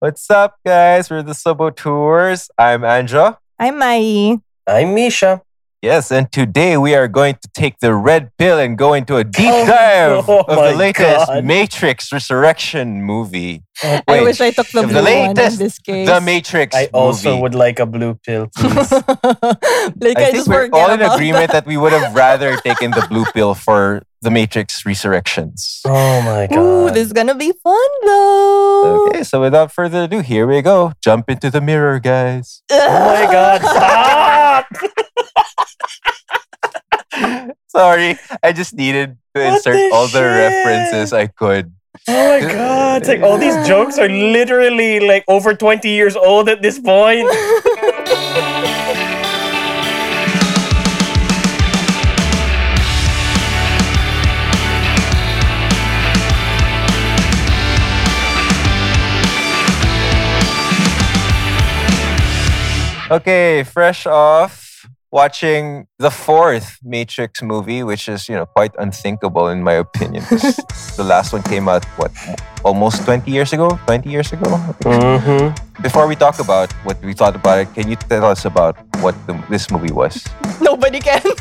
What's up, guys? We're the Saboteurs. I'm Anja. I'm Mai. I'm Misha. Yes, and today we are going to take the red pill and go into a deep Oh, dive oh of the latest God. Matrix Resurrection movie. Oh, I Wait, wish I took the the blue one in latest, this case. The Matrix I also movie. would like a blue pill, please. like I I, think just we're all in agreement that. that we would have rather taken the blue pill for the Matrix Resurrections. oh my god. Ooh, this is gonna be fun though. Okay, so without further ado, here we go. Jump into the mirror, guys. oh my god, stop! Sorry, I just needed to What insert the all the shit? references I could. Oh my god. It's like all these jokes are literally like over 20 years old at this point. Okay, fresh off watching the fourth Matrix movie, which is, you know, quite unthinkable in my opinion. the last one came out, what, almost 20 years ago? 20 years ago? Mm-hmm. Before we talk about what we thought about it, can you tell us about what the, this movie was? Nobody can.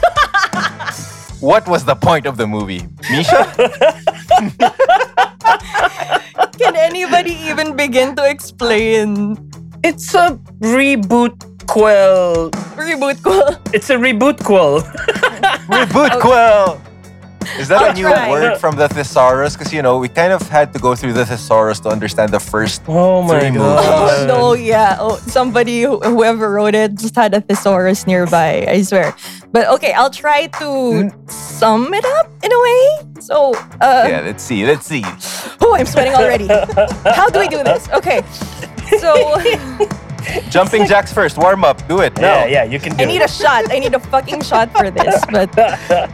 What was the point of the movie? Misha? can anybody even begin to explain It's a reboot quill. reboot ko? It's a reboot quill. Reboot Quill! Is that I'll a new try. word from the thesaurus? Because, you know, we kind of had to go through the thesaurus to understand the first. Oh my Three god. Oh no, yeah. Oh, somebody whoever wrote it just had a thesaurus nearby. I swear. But okay, I'll try to sum it up in a way. So, uh, Yeah, let's see. Let's see. oh, I'm sweating already. How do we do this? Okay, so. Jumping jacks first. Warm up. Do it. Yeah, now. yeah, you can do I need a shot. I need a fucking shot for this. But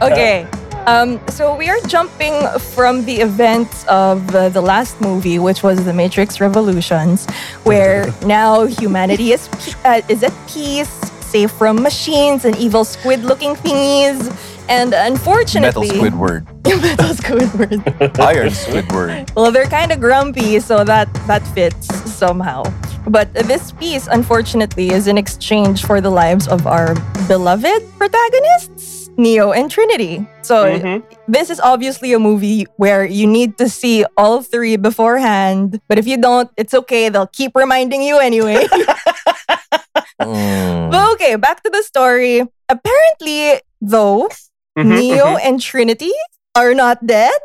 okay. Um, so we are jumping from the events of uh, the last movie, which was The Matrix Revolutions, where now humanity is uh, is at peace, safe from machines and evil squid-looking thingies. And unfortunately, Metal unfortunately, Squidward. metal Squidward. Iron Squidward. Well, they're kind of grumpy, so that that fits somehow. But this piece, unfortunately, is in exchange for the lives of our beloved protagonists, Neo and Trinity. So Mhm. this is obviously a movie where you need to see all three beforehand. But if you don't, it's okay. They'll keep reminding you anyway. Mm. but okay, back to the story. Apparently, though, Mhm, Neo mhm. and Trinity are not dead.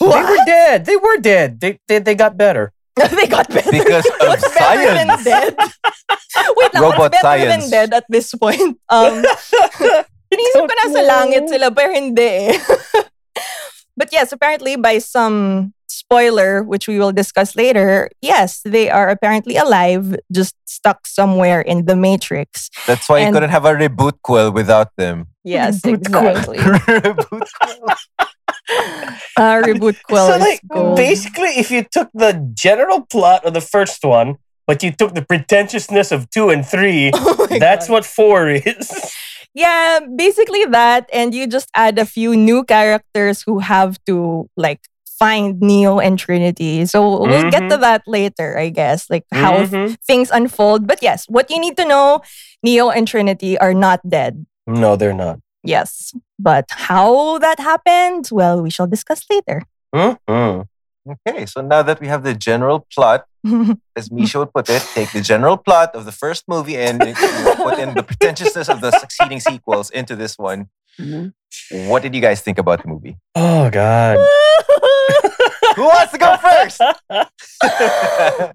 They were dead. They were dead. They they, they got better. they got better. Because of What's better than science. dead? Wait lang, Robot what's better science. than dead at this point? Um, inisip ko nasa langit sila, pero hindi eh. But yes, apparently by some spoiler, which we will discuss later, yes, they are apparently alive, just stuck somewhere in the Matrix. That's why you couldn't have a reboot quill without them. Yes, Reboot quill. exactly. reboot quill. Uh, reboot quill so is like gold. basically if you took the general plot of the first one but you took the pretentiousness of two and three Oh that's God. what four is Yeah, basically that. And you just add a few new characters who have to like find Neo and Trinity. So we'll get to that later, I guess, like how Mhm. things unfold. But yes, what you need to know Neo and Trinity are not dead. no they're not Yes. But how that happened, well, we shall discuss later. Mhm. Okay, so now that we have the general plot, as Misha would put it, take the general plot of the first movie and put in the pretentiousness of the succeeding sequels into this one. What did you guys think about the movie? oh god Who wants to go first?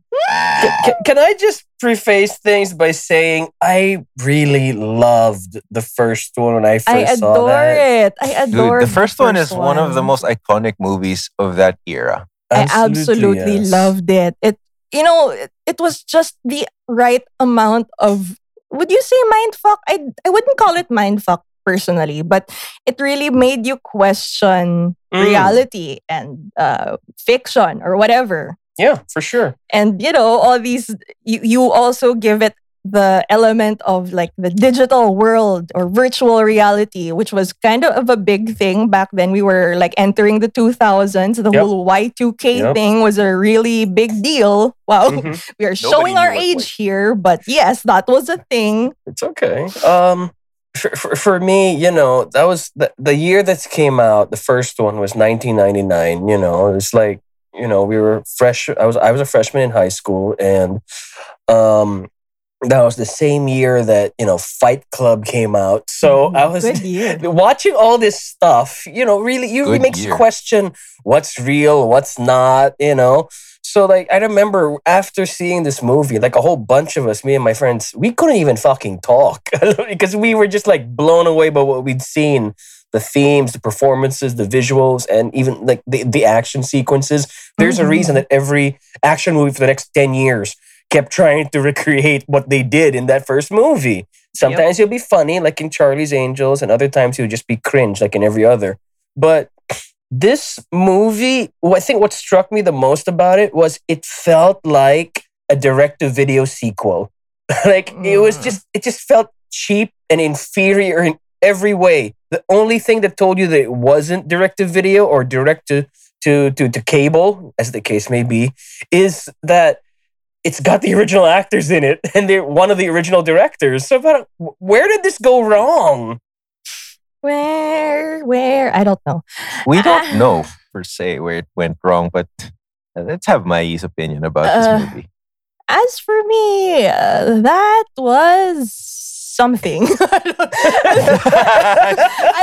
can, can i just preface things by saying i really loved the first one when i first I saw adore it. I adore Dude, the first one is first one of the most iconic movies of that era. I absolutely yes. loved it. It you know, it, it was just the right amount of would you say mindfuck? I I wouldn't call it mindfuck personally, but it really made you question Mm. reality and uh, fiction or whatever. yeah for sure And you know, all these you, you also give it the element of like the digital world or virtual reality, which was kind of a big thing back then. We were like entering the 2000s. The Yep. whole Y2K Yep. thing was a really big deal. Wow. Mhm. We are Nobody showing our age was- here, but yes, that was a thing. It's okay. Um, for, for, for me, you know, that was the, the year that came out. The first one was 1999. You know, it's like you know we were fresh. I was I was a freshman in high school, and um, that was the same year that you know Fight Club came out. So I was watching all this stuff. You know, really, you Good makes you question what's real, what's not. You know. So like I remember after seeing this movie, like a whole bunch of us, me and my friends, we couldn't even fucking talk because we were just like blown away by what we'd seen. The themes, the performances, the visuals, and even like the, the action sequences. There's a mm-hmm. reason that every action movie for the next 10 years kept trying to recreate what they did in that first movie. Sometimes it'll be funny, like in Charlie's Angels, and other times it'll just be cringe, like in every other. But this movie, I think what struck me the most about it was it felt like a direct to video sequel. like it was Mm. just, it just felt cheap and inferior in every way. The only thing that told you that it wasn't direct to video or direct to, to, to, to cable, as the case may be, is that it's got the original actors in it and they're one of the original directors. So, but where did this go wrong? Where, where? I don't know. We don't know per se where it went wrong, but uh, let's have Mai's opinion about Uh, this movie. As for me, uh, that was something. I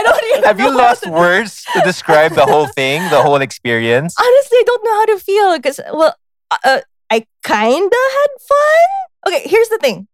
don't, even Have you lost words to describe the whole thing, the whole experience? Honestly, I don't know how to feel because, well, uh, I kind of had fun. Okay, here's the thing.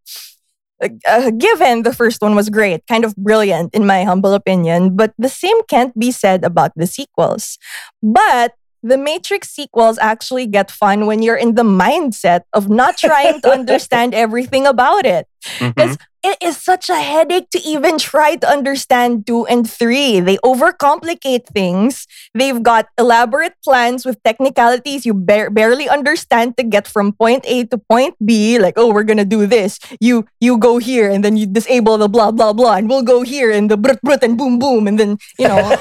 Uh, given the first one was great, kind of brilliant in my humble opinion, but the same can't be said about the sequels. But the Matrix sequels actually get fun when you're in the mindset of not trying to understand everything about it. Because it is such a headache to even try to understand two and three. They overcomplicate things. They've got elaborate plans with technicalities you bar- barely understand to get from point A to point B. Like, oh, we're gonna do this. You you go here and then you disable the blah blah blah, and we'll go here and the brut brut and boom boom, and then you know,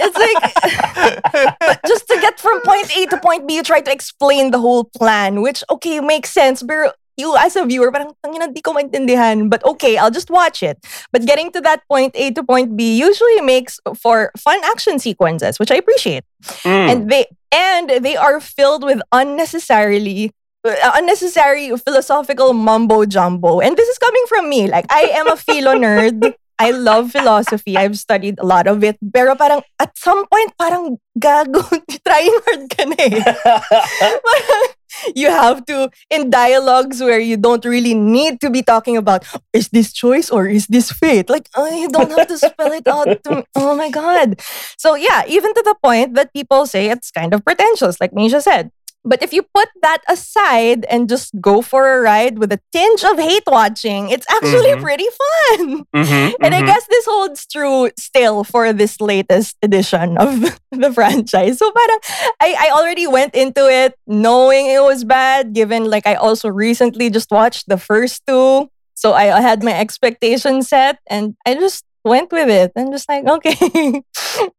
it's like just to get from point A to point B, you try to explain the whole plan, which okay makes sense, but you as a viewer, parang tangina di ko maintindihan. But okay, I'll just watch it. But getting to that point A to point B usually makes for fun action sequences, which I appreciate. Mm. And they and they are filled with unnecessarily uh, unnecessary philosophical mumbo jumbo. And this is coming from me. Like I am a philo nerd. I love philosophy. I've studied a lot of it. Pero parang at some point parang gago trying hard ka na eh. Parang you have to in dialogues where you don't really need to be talking about is this choice or is this fate? Like oh, you don't have to spell it out oh my god. So yeah even to the point that people say it's kind of pretentious like misha said but if you put that aside and just go for a ride with a tinge of hate watching it's actually Mhm. pretty fun Mhm, and I mhm. guess this holds true still for this latest edition of the franchise. So parang I, I already went into it knowing it was bad, given like I also recently just watched the first two. So I had my expectations set and I just went with it and just like, okay.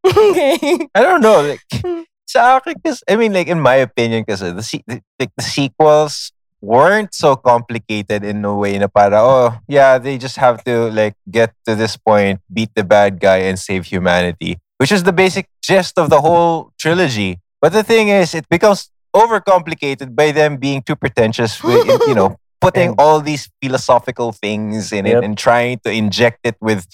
okay. I don't know. Like, sa akin, kasi, I mean, like, in my opinion, kasi, the, se- the, like, the sequels weren't so complicated in a way na para, oh, yeah, they just have to, like, get to this point, beat the bad guy, and save humanity, which is the basic gist of the whole trilogy. But the thing is, it becomes overcomplicated by them being too pretentious with, you know, putting all these philosophical things in Yep. it and trying to inject it with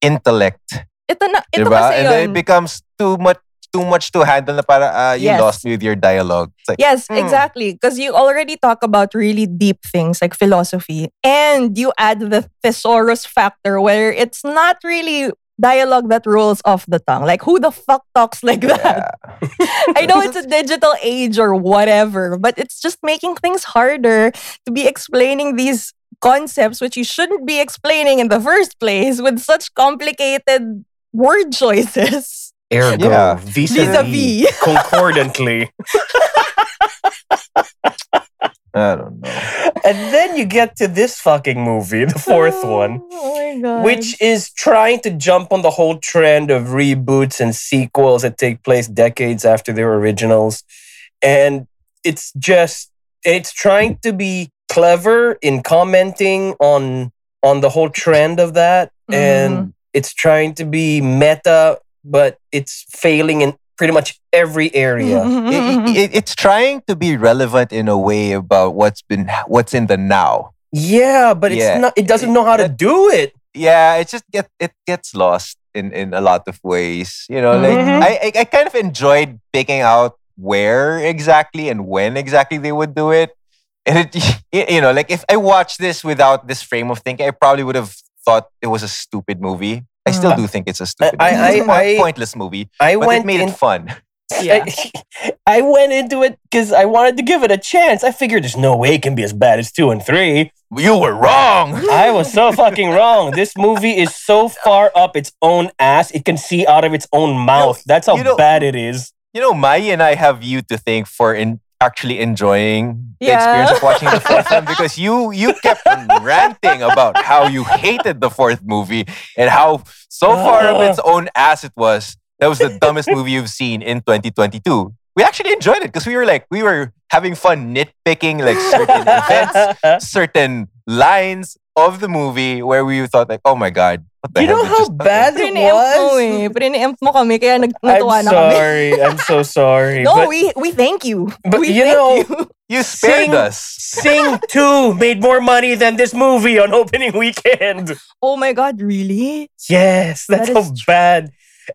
intellect. Ito na, ito Diba? And then it becomes too much too much to handle na para uh, you Yes. lost me with your dialogue. Like, Yes, Hmm. exactly. Because you already talk about really deep things like philosophy, and you add the thesaurus factor where it's not really dialogue that rolls off the tongue. Like, who the fuck talks like that? yeah. I know it's a digital age or whatever, but it's just making things harder to be explaining these concepts which you shouldn't be explaining in the first place with such complicated word choices. Ergo, Yeah. vis-a-vis, Vis-a-vis. concordantly. I don't know. and then you get to this fucking movie, the fourth oh one, Oh my god. which is trying to jump on the whole trend of reboots and sequels that take place decades after their originals. And it's just it's trying to be clever in commenting on on the whole trend of that mm-hmm. and it's trying to be meta but it's failing in pretty much every area. It- it- it's trying to be relevant in a way about what's been what's in the now. Yeah, but it's not it doesn't know how to do it. Yeah, it just get it gets lost in in a lot of ways. You know, like Mhm. I, I I kind of enjoyed picking out where exactly and when exactly they would do it. And it you know, like if I watched this without this frame of thinking, I probably would have thought it was a stupid movie. I still do hmm. think it's a stupid I- movie. It's a I- po- I- pointless movie. I But went it made in it fun. Yeah. I, I went into it because I wanted to give it a chance. I figured there's no way it can be as bad as two and three. You were wrong. I was so fucking wrong. This movie is so far up its own ass, it can see out of its own mouth. That's how you know- bad it is. You know, Mai and I have you to thank for in actually enjoying the Yeah. experience of watching the fourth one because you you kept ranting about how you hated the fourth movie and how so far of its own ass it was. That was the dumbest movie you've seen in 2022. We actually enjoyed it because we were like we were having fun nitpicking like certain events, certain lines of the movie where we thought like, oh my god, what the you hell know how bad it Prinimp mo was? eh. Prinimp mo kami, kaya nag I'm na kami. sorry. I'm so sorry. No, but we we thank you. but we you thank know- you. You spared Sing- us. Sing 2 made more money than this movie on opening weekend. Oh my god, really? Yes, that's That how is true. bad.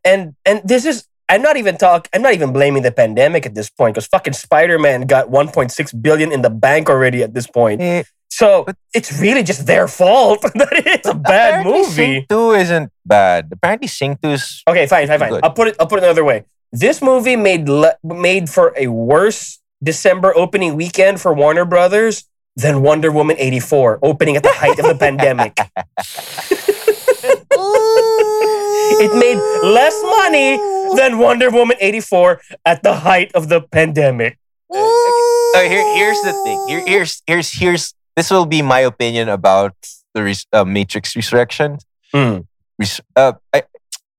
And and this is I'm not even talk I'm not even blaming the pandemic at this point because fucking Spider-Man got 1.6 billion in the bank already at this point. Eh, So But- it's really just their fault that it's a bad Apparently Sing movie. 2 isn't bad. Apparently Sing 2 is Okay, fine, fine, fine. Good. I'll put it I'll put it another way. This movie made le- made for a worse December opening weekend for Warner Brothers than Wonder Woman 84 opening at the height of the pandemic. It made less money than Wonder Woman 84 at the height of the pandemic. Uh, here, here's the thing. Here, here's here's here's this will be my opinion about the res- uh, Matrix Resurrection. Hmm. Res- uh, I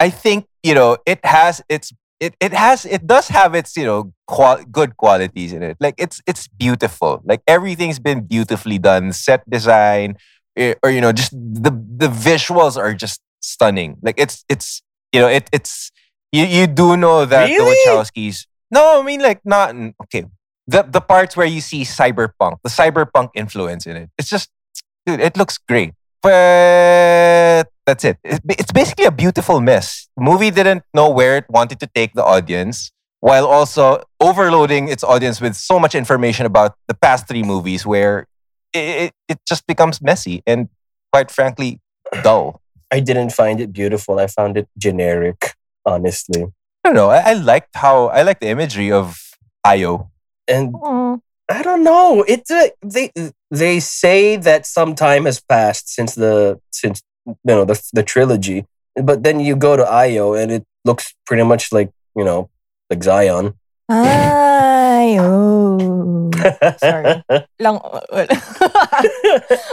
I think you know it has its it it has it does have its you know qual- good qualities in it. Like it's it's beautiful. Like everything's been beautifully done. Set design, eh, or you know just the the visuals are just stunning. Like it's it's you know it it's you you do know that Really? the Wachowskis. No, I mean like not okay the the parts where you see cyberpunk, the cyberpunk influence in it. It's just, dude, it looks great. But that's it. It- It's basically a beautiful mess. Movie didn't know where it wanted to take the audience, while also overloading its audience with so much information about the past three movies, where it, it, just becomes messy and, quite frankly, dull. I didn't find it beautiful. I found it generic, honestly. I don't know. I, I liked how I like the imagery of Io. And Oh. I don't know. It's a, they they say that some time has passed since the since you know the the trilogy, but then you go to Io and it looks pretty much like you know like Zion. Oh. Sorry. Lang, wala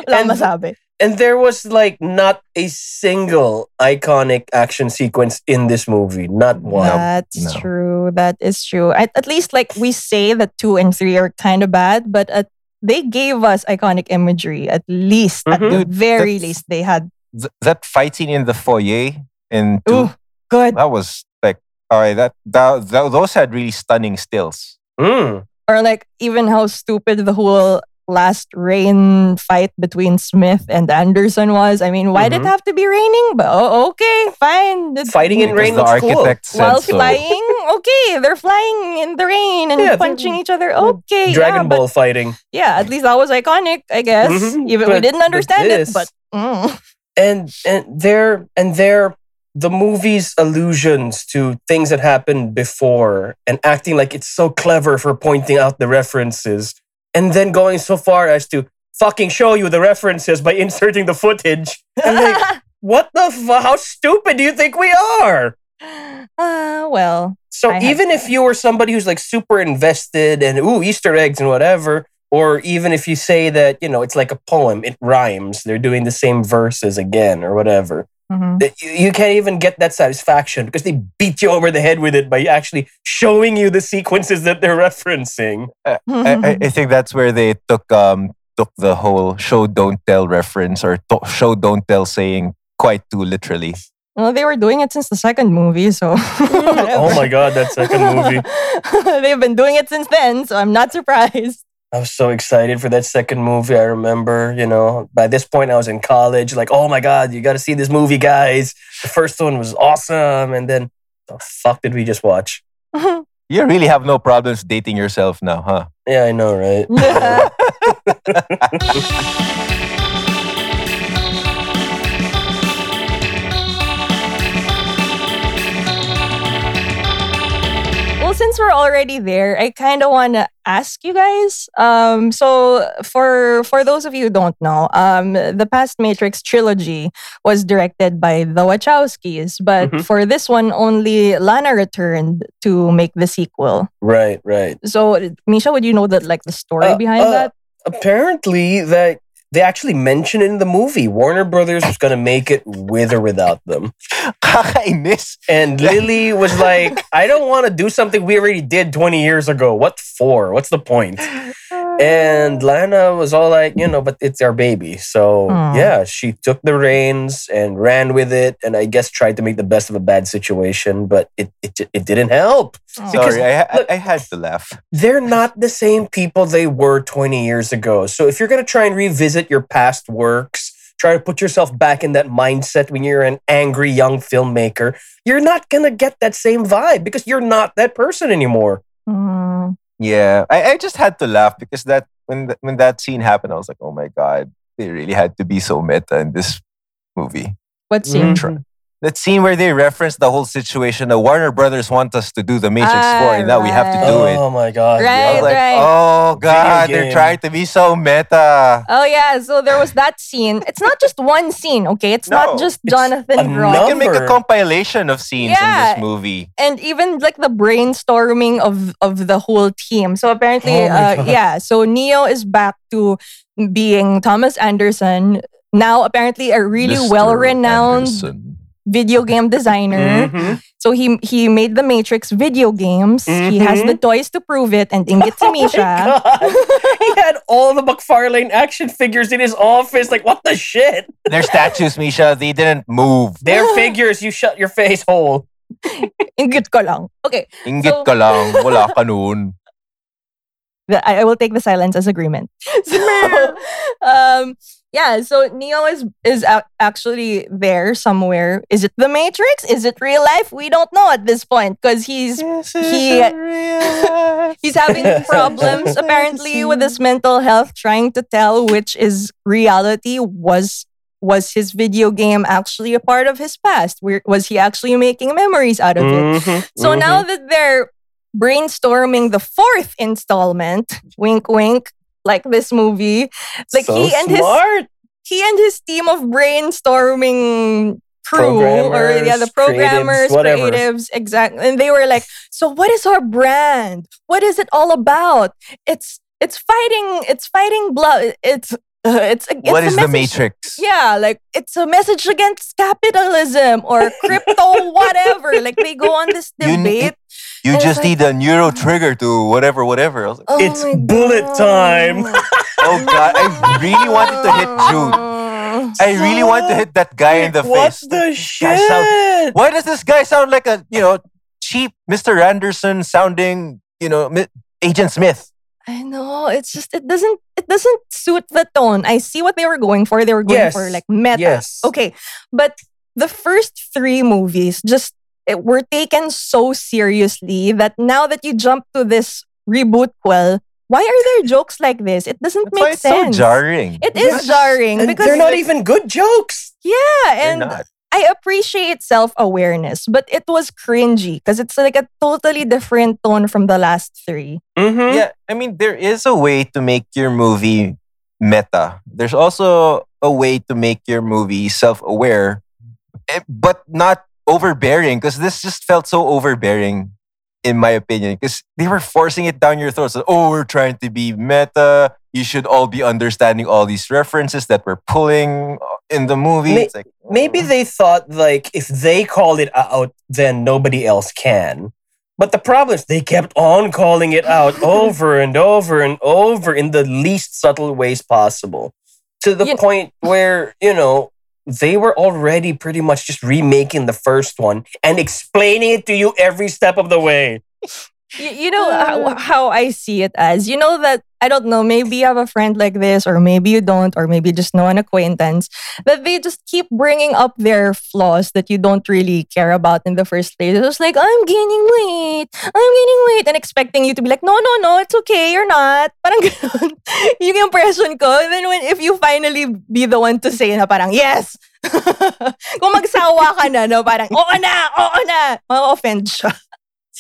and, masabi. And there was like not a single iconic action sequence in this movie. Not one. That's No. true. That is true. At, at least, like, we say that two and three are kind of bad, but at, they gave us iconic imagery. At least, at Mhm. the very that's- least, they had. Th- that fighting in the foyer in two, Ooh, good. that was like, all right, that, that, that those had really stunning stills. Mm. Or, like, even how stupid the whole last rain fight between Smith and Anderson was. I mean, why did Mhm. it have to be raining? But oh, okay, fine. It's- Fighting in rain looks cool. While so. flying, okay, they're flying in the rain and Yeah, they're- punching each other. Okay, Dragon yeah, but Ball fighting. yeah, at least that was iconic, I guess. Mhm, Even we didn't but understand this- it, but mm. and and they're and they're the movie's allusions to things that happened before and acting like it's so clever for pointing out the references and then going so far as to fucking show you the references by inserting the footage and like what the how stupid do you think we are uh, well, so I even if you were somebody who's like super invested and ooh easter eggs and whatever Or even if you say that, you know, it's like a poem, it rhymes, they're doing the same verses again or whatever. Mhm. You you can't even get that satisfaction because they beat you over the head with it by actually showing you the sequences that they're referencing. I, I, I think that's where they took um took the whole show don't tell reference or to- show don't tell saying quite too literally. well, they were doing it since the second movie, so. oh my god, that second movie. They've been doing it since then, so I'm not surprised. I was so excited for that second movie. I remember, you know, by this point I was in college. Like, oh my god, you got to see this movie, guys. The first one was awesome, and then the fuck did we just watch? You really have no problems dating yourself now, huh? Yeah, I know, right? since we're already there, I kind of want to ask you guys. Um, so for for those of you who don't know, um, the past Matrix trilogy was directed by the Wachowskis, but Mhm. for this one, only Lana returned to make the sequel. right, right. So, Misha, would you know that like the story Uh, behind uh, that? Apparently, that they actually mentioned it in the movie. Warner Brothers was gonna make it with or without them, Kakainis. and Lily was like, "I don't want to do something we already did 20 years ago. What for? What's the point?" And Lana was all like, you know, but it's our baby. So Aw. yeah, she took the reins and ran with it, and I guess tried to make the best of a bad situation, but it it, it didn't help. Because- Sorry, I, I, look- I had to laugh. They're not the same people they were 20 years ago. So if you're gonna try and revisit your past works, try to put yourself back in that mindset when you're an angry young filmmaker, you're not gonna get that same vibe because you're not that person anymore. Yeah, I, I just had to laugh because that when th- when that scene happened, I was like, oh my god, they really had to be so meta in this movie. What scene? Mhm. That scene where they reference the whole situation. The Warner Brothers want us to do the Matrix Ah, 4, and now we have to do it. Oh my god. I Right. was like, right. oh god, they're trying to be so meta. Oh yeah, so there was that scene. It's not just one scene, okay? It's No, not just it's Jonathan a Groff. You can make a compilation of scenes in this movie. and even like the brainstorming of of the whole team. So apparently, Oh uh, yeah. So Neo is back to being Thomas Anderson. Now, apparently, a really Mr. well-renowned Anderson. Video game designer. Mhm. So he he made the Matrix video games. He has the toys to prove it, and Ingit Oh my Misha. God. he had all the McFarlane action figures in his office. Like, what the shit? Their statues, Misha, they didn't move. They're figures. You shut your face hole. Ingit ko lang. Okay, Ingit So- ka lang, wala ka nun. I, I will take the silence as agreement. So, um, yeah. So Neo is is actually there somewhere. Is it the Matrix? Is it real life? We don't know at this point because he's he- he's having problems apparently with his mental health, trying to tell which is reality. Was was his video game actually a part of his past? Where was he actually making memories out of it? Mhm, So mhm. now that they're brainstorming the fourth installment, wink wink, like this movie, like so he and his smart. he and his team of brainstorming crew or yeah the Programmers, creatives, creatives exactly and they were like so what is our brand what is it all about it's it's fighting it's fighting blood it's uh, it's, it's What a is the Matrix? yeah, like it's a message against capitalism or crypto, whatever. Like they go on this debate. You just like- need a neuro trigger to whatever, whatever. I was like, Oh It's my bullet time. Oh god, I really wanted to hit Jude. I really want to hit that guy in the what face. What the Guy sound- shit? Why does this guy sound like a you know cheap Mr. Anderson sounding you know Agent Smith? I know. It's just it doesn't it doesn't suit the tone. I see what they were going for. They were going Yes. for like meta. Yes. Okay, but the first three movies just it, were taken so seriously that now that you jump to this reboot, well, why are there jokes like this? It doesn't That's why make it's so sense. jarring. It Yes. is jarring And because they're not even good jokes. yeah, and not. I appreciate self awareness, but it was cringy because it's like a totally different tone from the last three. Mm-hmm. Yeah, I mean, there is a way to make your movie meta. There's also a way to make your movie self aware, but not overbearing because this just felt so overbearing. in my opinion, because they were forcing it down your throat. So, oh, we're trying to be meta. You should all be understanding all these references that we're pulling uh, in the movie. May- It's like, Maybe oh. they thought like if they called it out, then nobody else can. But the problem is they kept on calling it out over and over and over in the least subtle ways possible. To the You- point where, you know, they were already pretty much just remaking the first one and explaining it to you every step of the way. You, you know how, how I see it as you know that I don't know maybe you have a friend like this or maybe you don't or maybe you just know an acquaintance that they just keep bringing up their flaws that you don't really care about in the first place. It's like I'm gaining weight, I'm gaining weight, and expecting you to be like no no no it's okay you're not. Parang ganun. yung impression ko. And then when if you finally be the one to say na parang yes. Kung magsawa ka na, no, parang, oo na, oo na, ma-offend siya.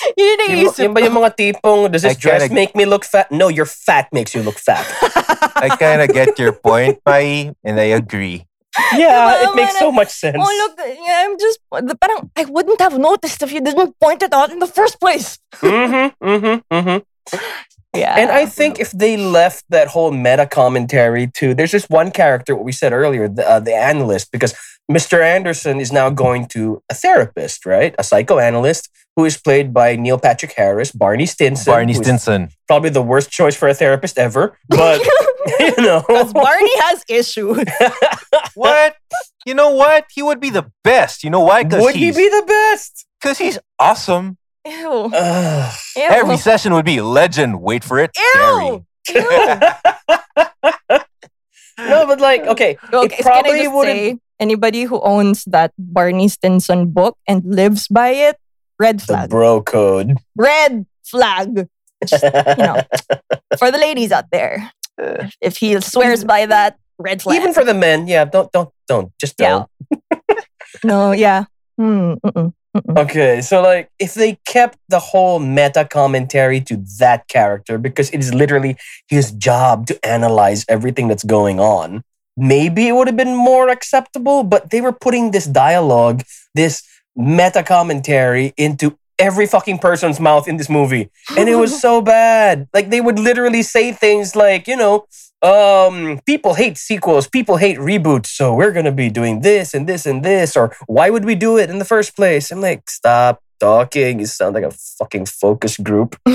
Yun yung Yung, naisip yung ba yung mga tipong, does this I kinda- dress make me look fat? No, your fat makes you look fat. I kind of get your point, Pai, and I agree. yeah, Diba, it makes so much sense. Oh, look, yeah, I'm just, the- parang, I wouldn't have noticed if you didn't point it out in the first place. mm-hmm, mm-hmm, mm-hmm. Yeah. And I think if they left that whole meta commentary to, there's just one character, what we said earlier, the, uh, the analyst, because Mr. Anderson is now going to a therapist, right? A psychoanalyst who is played by Neil Patrick Harris, Barney Stinson. Barney Stinson. Probably the worst choice for a therapist ever. But, you know. Because Barney has issues. What? You know what? He would be the best. You know why? Would he be the best? Cause he's awesome. Ew. Ew. Every session would be legend. Wait for it. Ew. Ew. no, but like, okay. Okay, it can I probably wouldn't. say, anybody who owns that Barney Stinson book and lives by it, red flag. the bro code. red flag. Just, you know, for the ladies out there. If he swears by that, red flag. Even for the men, yeah, don't, don't, don't. Just Yeah. don't. no, yeah. Hmm, mm-mm, mm-mm. Okay, so like if they kept the whole meta commentary to that character because it is literally his job to analyze everything that's going on, maybe it would have been more acceptable, but they were putting this dialogue, this meta commentary into every fucking person's mouth in this movie. And it was so bad. Like they would literally say things like, you know, um, people hate sequels, people hate reboots, so we're gonna be doing this and this and this, or why would we do it in the first place? I'm like, stop talking. You sound like a fucking focus group.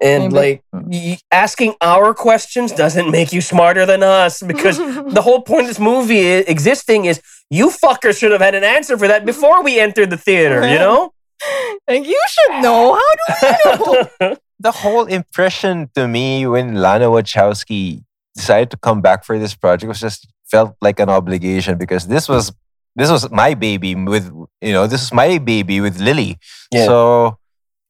And Maybe. like y- asking our questions doesn't make you smarter than us because the whole point of this movie i- existing is you fuckers should have had an answer for that before we entered the theater, you know? like, you should know. How do I know? the whole impression to me when Lana Wachowski decided to come back for this project was just felt like an obligation because this was this was my baby with you know this is my baby with Lily. Yeah. So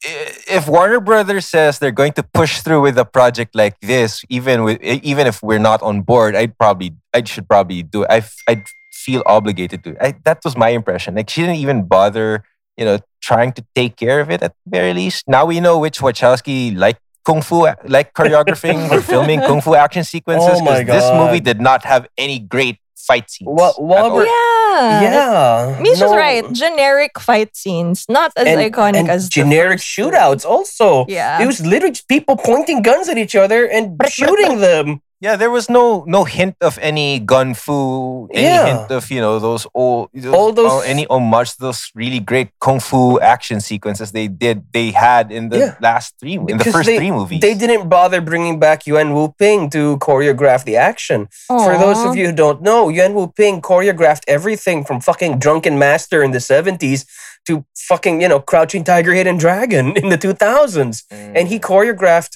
if Warner Brothers says they're going to push through with a project like this, even with even if we're not on board, I'd probably I should probably do it. I I'd feel obligated to. I, that was my impression. Like she didn't even bother, you know, trying to take care of it at the very least. Now we know which Wachowski like kung fu, like choreographing or filming kung fu action sequences. Oh my 'cause this movie did not have any great fight scenes. Wha- at while yeah. yeah. Misha's no- right. Generic fight scenes, not as and- iconic and as the generic first two. shootouts also. Yeah. It was literally people pointing guns at each other and shooting them. Yeah, there was no no hint of any gun fu, any Yeah. hint of you know those old, those, All those- uh, any homage to those really great kung fu action sequences they did they had in the Yeah. last three in the first they- three movies. They didn't bother bringing back Yuen Woo-ping to choreograph the action. For those of you who don't know, Yuan Wu Ping choreographed everything from fucking Drunken Master in the 70s to fucking, you know, Crouching Tiger, Hidden Dragon in the 2000s. And he choreographed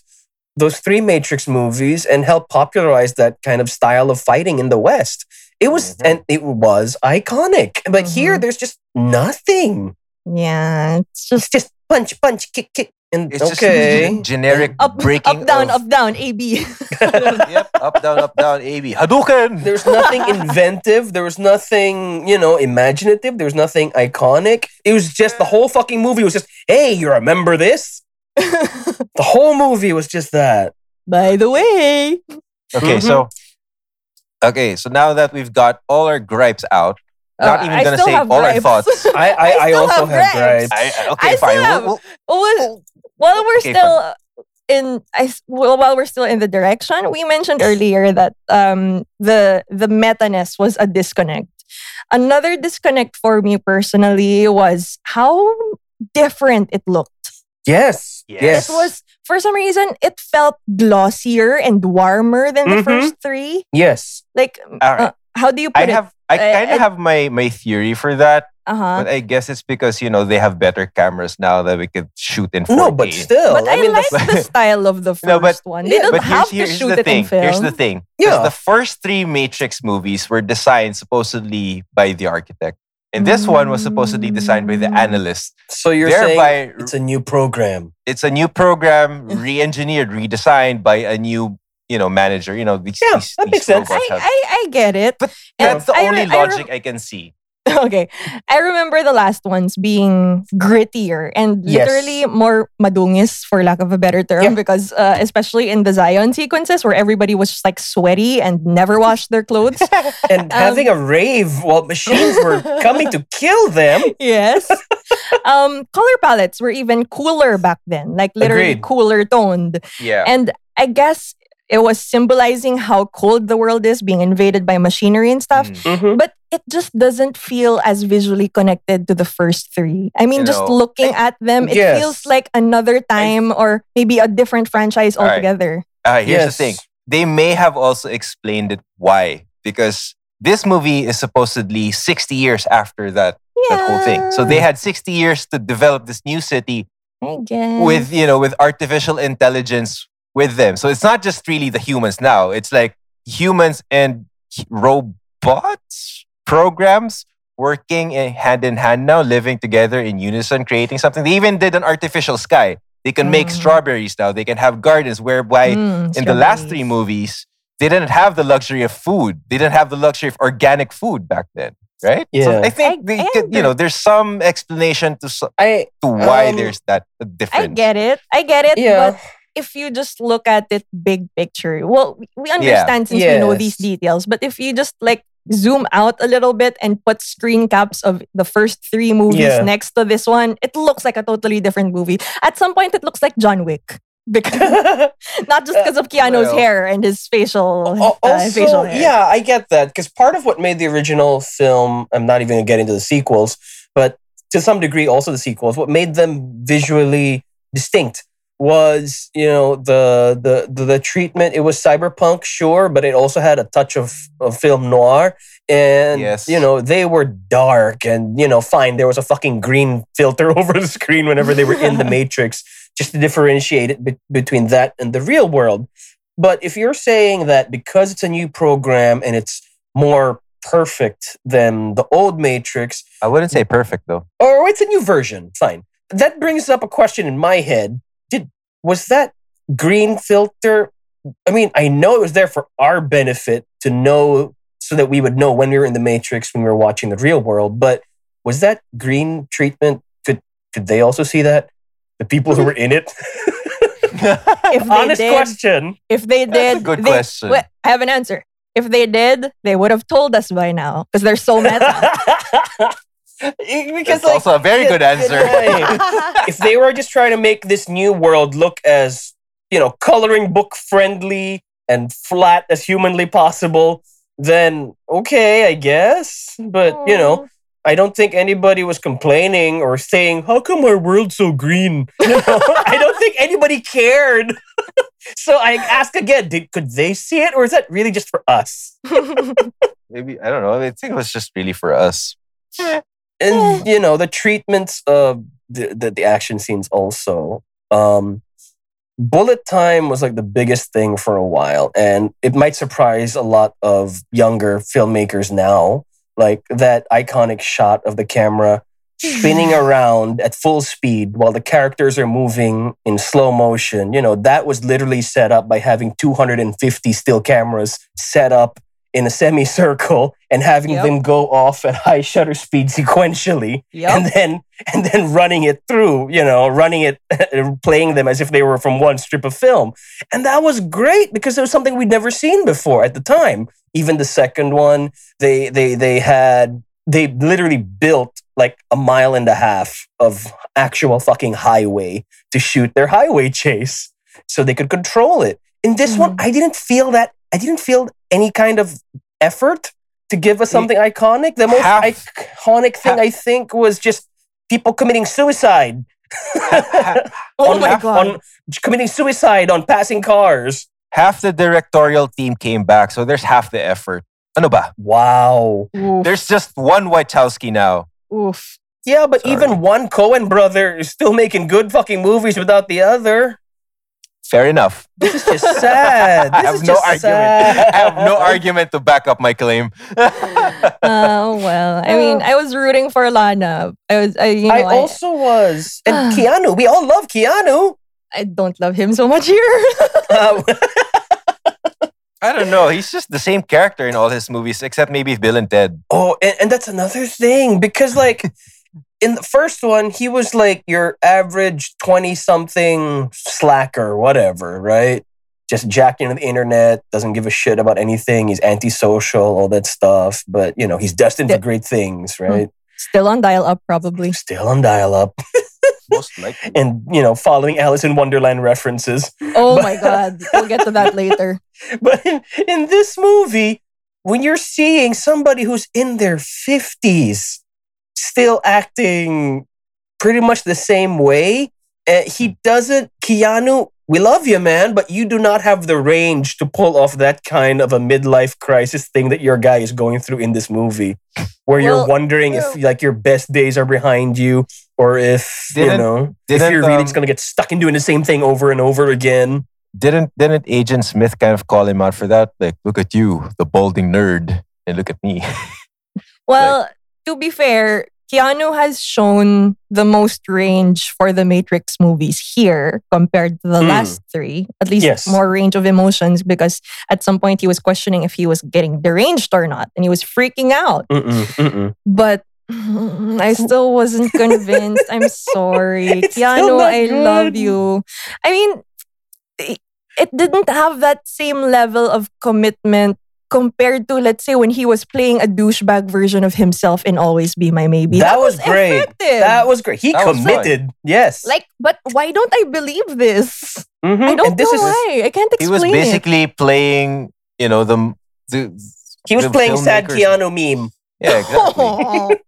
those three Matrix movies and helped popularize that kind of style of fighting in the West. It was, Mhm. and it was iconic. But here, Mhm. there's just nothing. Yeah, it's It's just just punch, punch, kick, kick. And it's just okay. gen- generic up, breaking up, down, of- up, down, AB. yep, up down, up down, AB Hadouken. There's nothing inventive. There was nothing, you know, imaginative. There was nothing iconic. It was just the whole fucking movie was just, hey, you remember this? The whole movie was just that. By the way, Okay, Mhm. so okay, so now that we've got all our gripes out, not Uh, even I gonna say have all our thoughts. I, I, I, still also have have gripes. gripes. I, okay, I fine. have- We'll, we'll, Well, while we're Okay, still in I, s- well, while we're still in the direction we mentioned earlier that um the the meta-ness was a disconnect another disconnect for me personally was how different it looked Yes. Yes. Yes. it was for some reason it felt glossier and warmer than the Mhm. first three Yes. like All right. uh, how do you put I it have I Uh, kind I- of have my my theory for that, uh-huh but I guess it's because you know they have better cameras now that we could shoot in 4K. No, but still. but I, mean, like the style of the first No, but- one. They yeah, don't But have here's, to shoot the it thing. in film. Here's the thing. 'Cause Yeah. The first three Matrix movies were designed supposedly by the architect. And this one was supposedly designed by the analyst. so you're Thereby, saying it's a new program. it's a new program, re-engineered, redesigned by a new, you know, manager. You know, these, Yeah, these, that these makes sense. I, I, I get it. But And That's the I re- only I re- logic I can see. okay. I remember the last ones being grittier and Yes. literally more madungis, for lack of a better term, Yeah. because uh, especially in the Zion sequences where everybody was just like sweaty and never washed their clothes. And having a rave while machines were coming to kill them. yes. Um, color palettes were even cooler back then, like literally Agreed. cooler toned. Yeah. And I guess it was symbolizing how cold the world is being invaded by machinery and stuff. Mm. Mhm. But it just doesn't feel as visually connected to the first three. I mean, You just know, looking at them, it Yes. feels like another time or maybe a different franchise All right. altogether. Uh, here's Yes. the thing. They may have also explained it why. Because this movie is supposedly 60 years after that, that whole thing. So they had 60 years to develop this new city I guess. with, you know, with artificial intelligence with them. So it's not just really the humans now. It's like humans and h- robots programs working in hand in hand now, living together in unison, creating something. They even did an artificial sky. They can make Mm. strawberries now. They can have gardens whereby Mm, in the last three movies, they didn't have the luxury of food. They didn't have the luxury of organic food back then, right? So Yeah. I think I- they I could, you know, there's some explanation to so- I to why Um, there's that difference. I get it. I get it. yeah. But if you just look at it big picture, well, we- we understand since we know these details. But if you just like zoom out a little bit and put screen caps of the first three movies Yeah. next to this one, it looks like a totally different movie. At some point, it looks like John Wick. Because not just because of Keanu's well- hair and his facial, Al- uh, facial hair. yeah, I get that because part of what made the original film, I'm not even gonna get into the sequels, but to some degree, also the sequels, what made them visually distinct was you know the the the, the treatment. It was cyberpunk, sure, but it also had a touch of, of film noir, and Yes. you know they were dark and you know fine. There was a fucking green filter over the screen whenever they were in the Matrix, just to differentiate it be- between that and the real world. But if you're saying that because it's a new program and it's more perfect than the old Matrix, I wouldn't say perfect though. or it's a new version, fine. That brings up a question in my head. Did was that green filter? I mean, I know it was there for our benefit to know so that we would know when we were in the Matrix when we were watching the real world, but was that green treatment could could they also see that? The people who were in it? If they Honest did, question. If they did, That's a good they- question. Wait, I have an answer. If they did, they would have told us by now because they're so meta. because That's like, also a very good answer. if they were just trying to make this new world look as you know coloring book friendly and flat as humanly possible then okay i guess but you know i don't think anybody was complaining or saying how come our world's so green you know i don't think anybody cared so i ask again did, could they see it or is that really just for us Maybe I don't know. I think it was just really for us. And you know the treatments of the, the, the action scenes also. Um bullet time was like the biggest thing for a while. And it might surprise a lot of younger filmmakers now like that iconic shot of the camera spinning around at full speed while the characters are moving in slow motion. You know that was literally set up by having 250 still cameras set up in a semicircle and having Yep. them go off at high shutter speed sequentially Yep. and then and then running it through you know running it playing them as if they were from one strip of film and that was great because it was something we'd never seen before at the time even the second one they they they had they literally built like a mile and a half of actual fucking highway to shoot their highway chase so they could control it. In this one, Mhm. I didn't feel that. I didn't feel any kind of effort to give us something iconic. The most Half- iconic thing half- I think was just people committing suicide. Oh on, my half- God. on committing suicide on passing cars. half the directorial team came back, so there's half the effort. Ano ba? Wow. Oof. There's just one Wachowski now. Oof. Yeah, but Sorry. even one Coen brother is still making good fucking movies without the other. Fair enough. This is just sad. I have is no just argument. sad. I have no argument to back up my claim. Oh well. I mean, I was rooting for Lana. I was. I you know. I I, also was. And Keanu, we all love Keanu. I don't love him so much here. Uh, I don't know. He's just the same character in all his movies, except maybe Bill and Ted. oh, and, and that's another thing because, like, in the first one, he was like your average 20 something slacker, whatever, right? Just jacked into the internet, doesn't give a shit about anything. He's antisocial, all that stuff. But, you know, he's destined for great things, hmm, right? Still on dial up, probably. Still on dial up Most likely. and, you know, following Alice in Wonderland references. Oh But- my god. We'll get to that later. But in, in this movie, when you're seeing somebody who's in their 50s still acting pretty much the same way, uh, he doesn't, Keanu, we love you, man, but you do not have the range to pull off that kind of a midlife crisis thing that your guy is going through in this movie. Where you're Well, wondering if like your best days are behind you, or if you Didn't- know if didn't, you're really um, just gonna get stuck in doing the same thing over and over again. Didn't didn't Agent Smith kind of call him out for that? Like, look at you, the balding nerd, and look at me. Well, to be fair, Keanu has shown the most range for the Matrix movies here compared to the Mm. last three. At least Yes. more range of emotions because at some point he was questioning if he was getting deranged or not and he was freaking out. Mm-mm, mm-mm. But I still wasn't convinced. I'm sorry. It's Keanu, I good. love you. I mean, it- it didn't have that same level of commitment compared to, let's say, when he was playing a douchebag version of himself in Always Be My Maybe. That was great. Effective. That was great. He That committed. Yes. like, but why don't I believe this? Mhm. I don't and this know is why. I can't explain. he explain was it. basically playing, you know, the the. he was the playing sad Keanu meme. Yeah, exactly.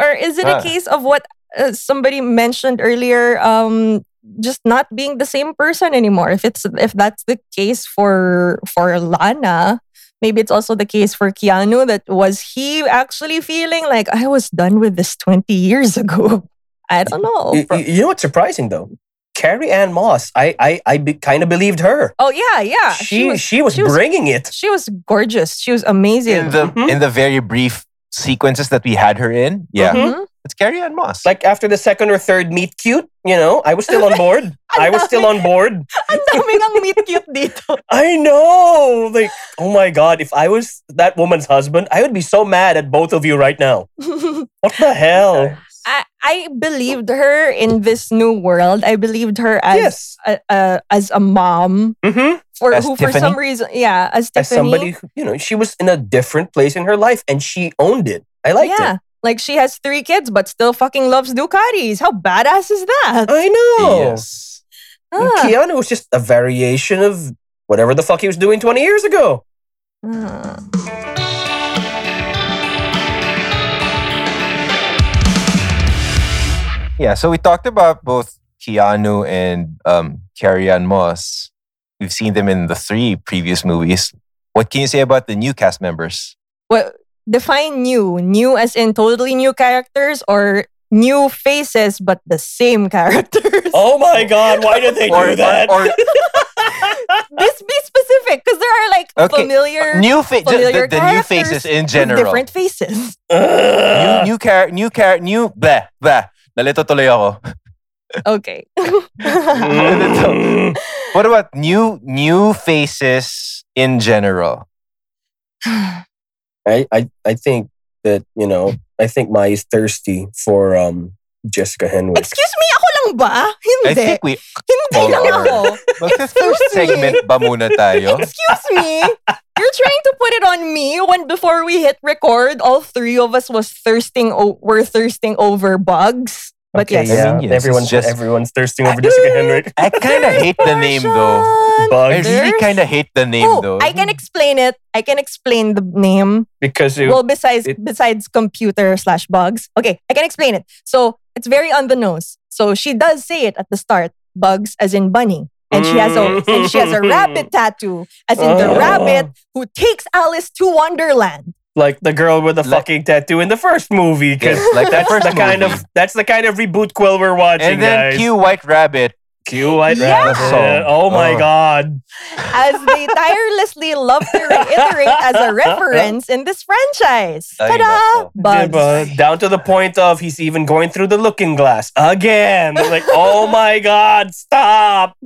or is it Ah. a case of what uh, somebody mentioned earlier? Um, just not being the same person anymore. If it's if that's the case for for Lana, maybe it's also the case for Keanu. That was he actually feeling like I was done with this twenty years ago. I don't know. You, you- you know what's surprising though? Carrie Ann Moss. I I, I be, kind of believed her. oh yeah, yeah. she she was, she was- bringing it. she was gorgeous. She was amazing. in the Mhm. in the very brief sequences that we had her in, yeah, Mhm. It's Carrie Ann Moss. Like after the second or third meet cute, you know, I was still on board. I was still on board. Ang daming ang meet cute dito. I know. Like, oh my god, if I was that woman's husband, I would be so mad at both of you right now. What the hell? I, I believed her in this new world. I believed her as yes. a, a, as a mom hmm for As who for some reason yeah as As Tiffany. somebody, who, you know, she was in a different place in her life and she owned it. I liked yeah it. Like she has three kids but still fucking loves Ducatis. How badass is that? I know. yes. And Ah. Keanu was just a variation of whatever the fuck he was doing 20 years ago. Ah. Yeah, so we talked about both Keanu and um, Carrie Ann Moss. We've seen them in the three previous movies. What can you say about the new cast members? What define new? New as in totally new characters or new faces but the same characters? Oh my god, why did they Or, do that? or, This be specific because there are like Okay, familiar new fa- just familiar the, the new faces in general. different faces. New Ugh. new char new char new blah blah. Nalito tuloy ako. Okay. Mm. What about new new faces in general? I, I I think that, you know, I think Mai is thirsty for um Jessica Henwick. Excuse me, ako lang ba? I Hindi. think we Hindi Hold lang on. ako. Excuse me. segment ba muna tayo? Excuse me. You're trying to put it on me when before we hit record, all three of us was thirsting. O- were thirsting over bugs. But Okay, yes, I yeah, mean, yes, everyone's just- everyone's thirsting over Jessica Henwick. I kind of hate the name though. I Bugs really kind of hate the name Oh, though. I can explain it. I can explain the name. because it, Well, besides it- besides computer slash bugs. Okay, I can explain it. So it's very on the nose. So she does say it at the start. Bugs as in bunny. And she has a and she has a mm. rabbit tattoo, as in the Oh. rabbit who takes Alice to Wonderland. Like the girl with the Like- fucking tattoo in the first movie. 'cause Yes, like that's the kind movie. of that's the kind of reboot quill we're watching, and then guys. Q White Rabbit. Q White Yeah. Rabbit. Song. Oh my Oh. god. as they tirelessly love to reiterate as a reference in this franchise. Ay, Ta-da! Bugs. Diba? Down to the point of he's even going through the looking glass again. like, oh my god, stop.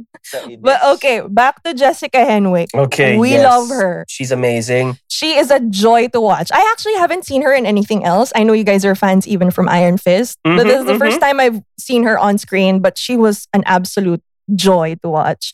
But okay, back to Jessica Henwick. Okay. We yes. love her. She's amazing. She is a joy to watch. I actually haven't seen her in anything else. I know you guys are fans even from Iron Fist, but this is the Mhm, first time I've seen her on screen, but she was an absolute joy to watch.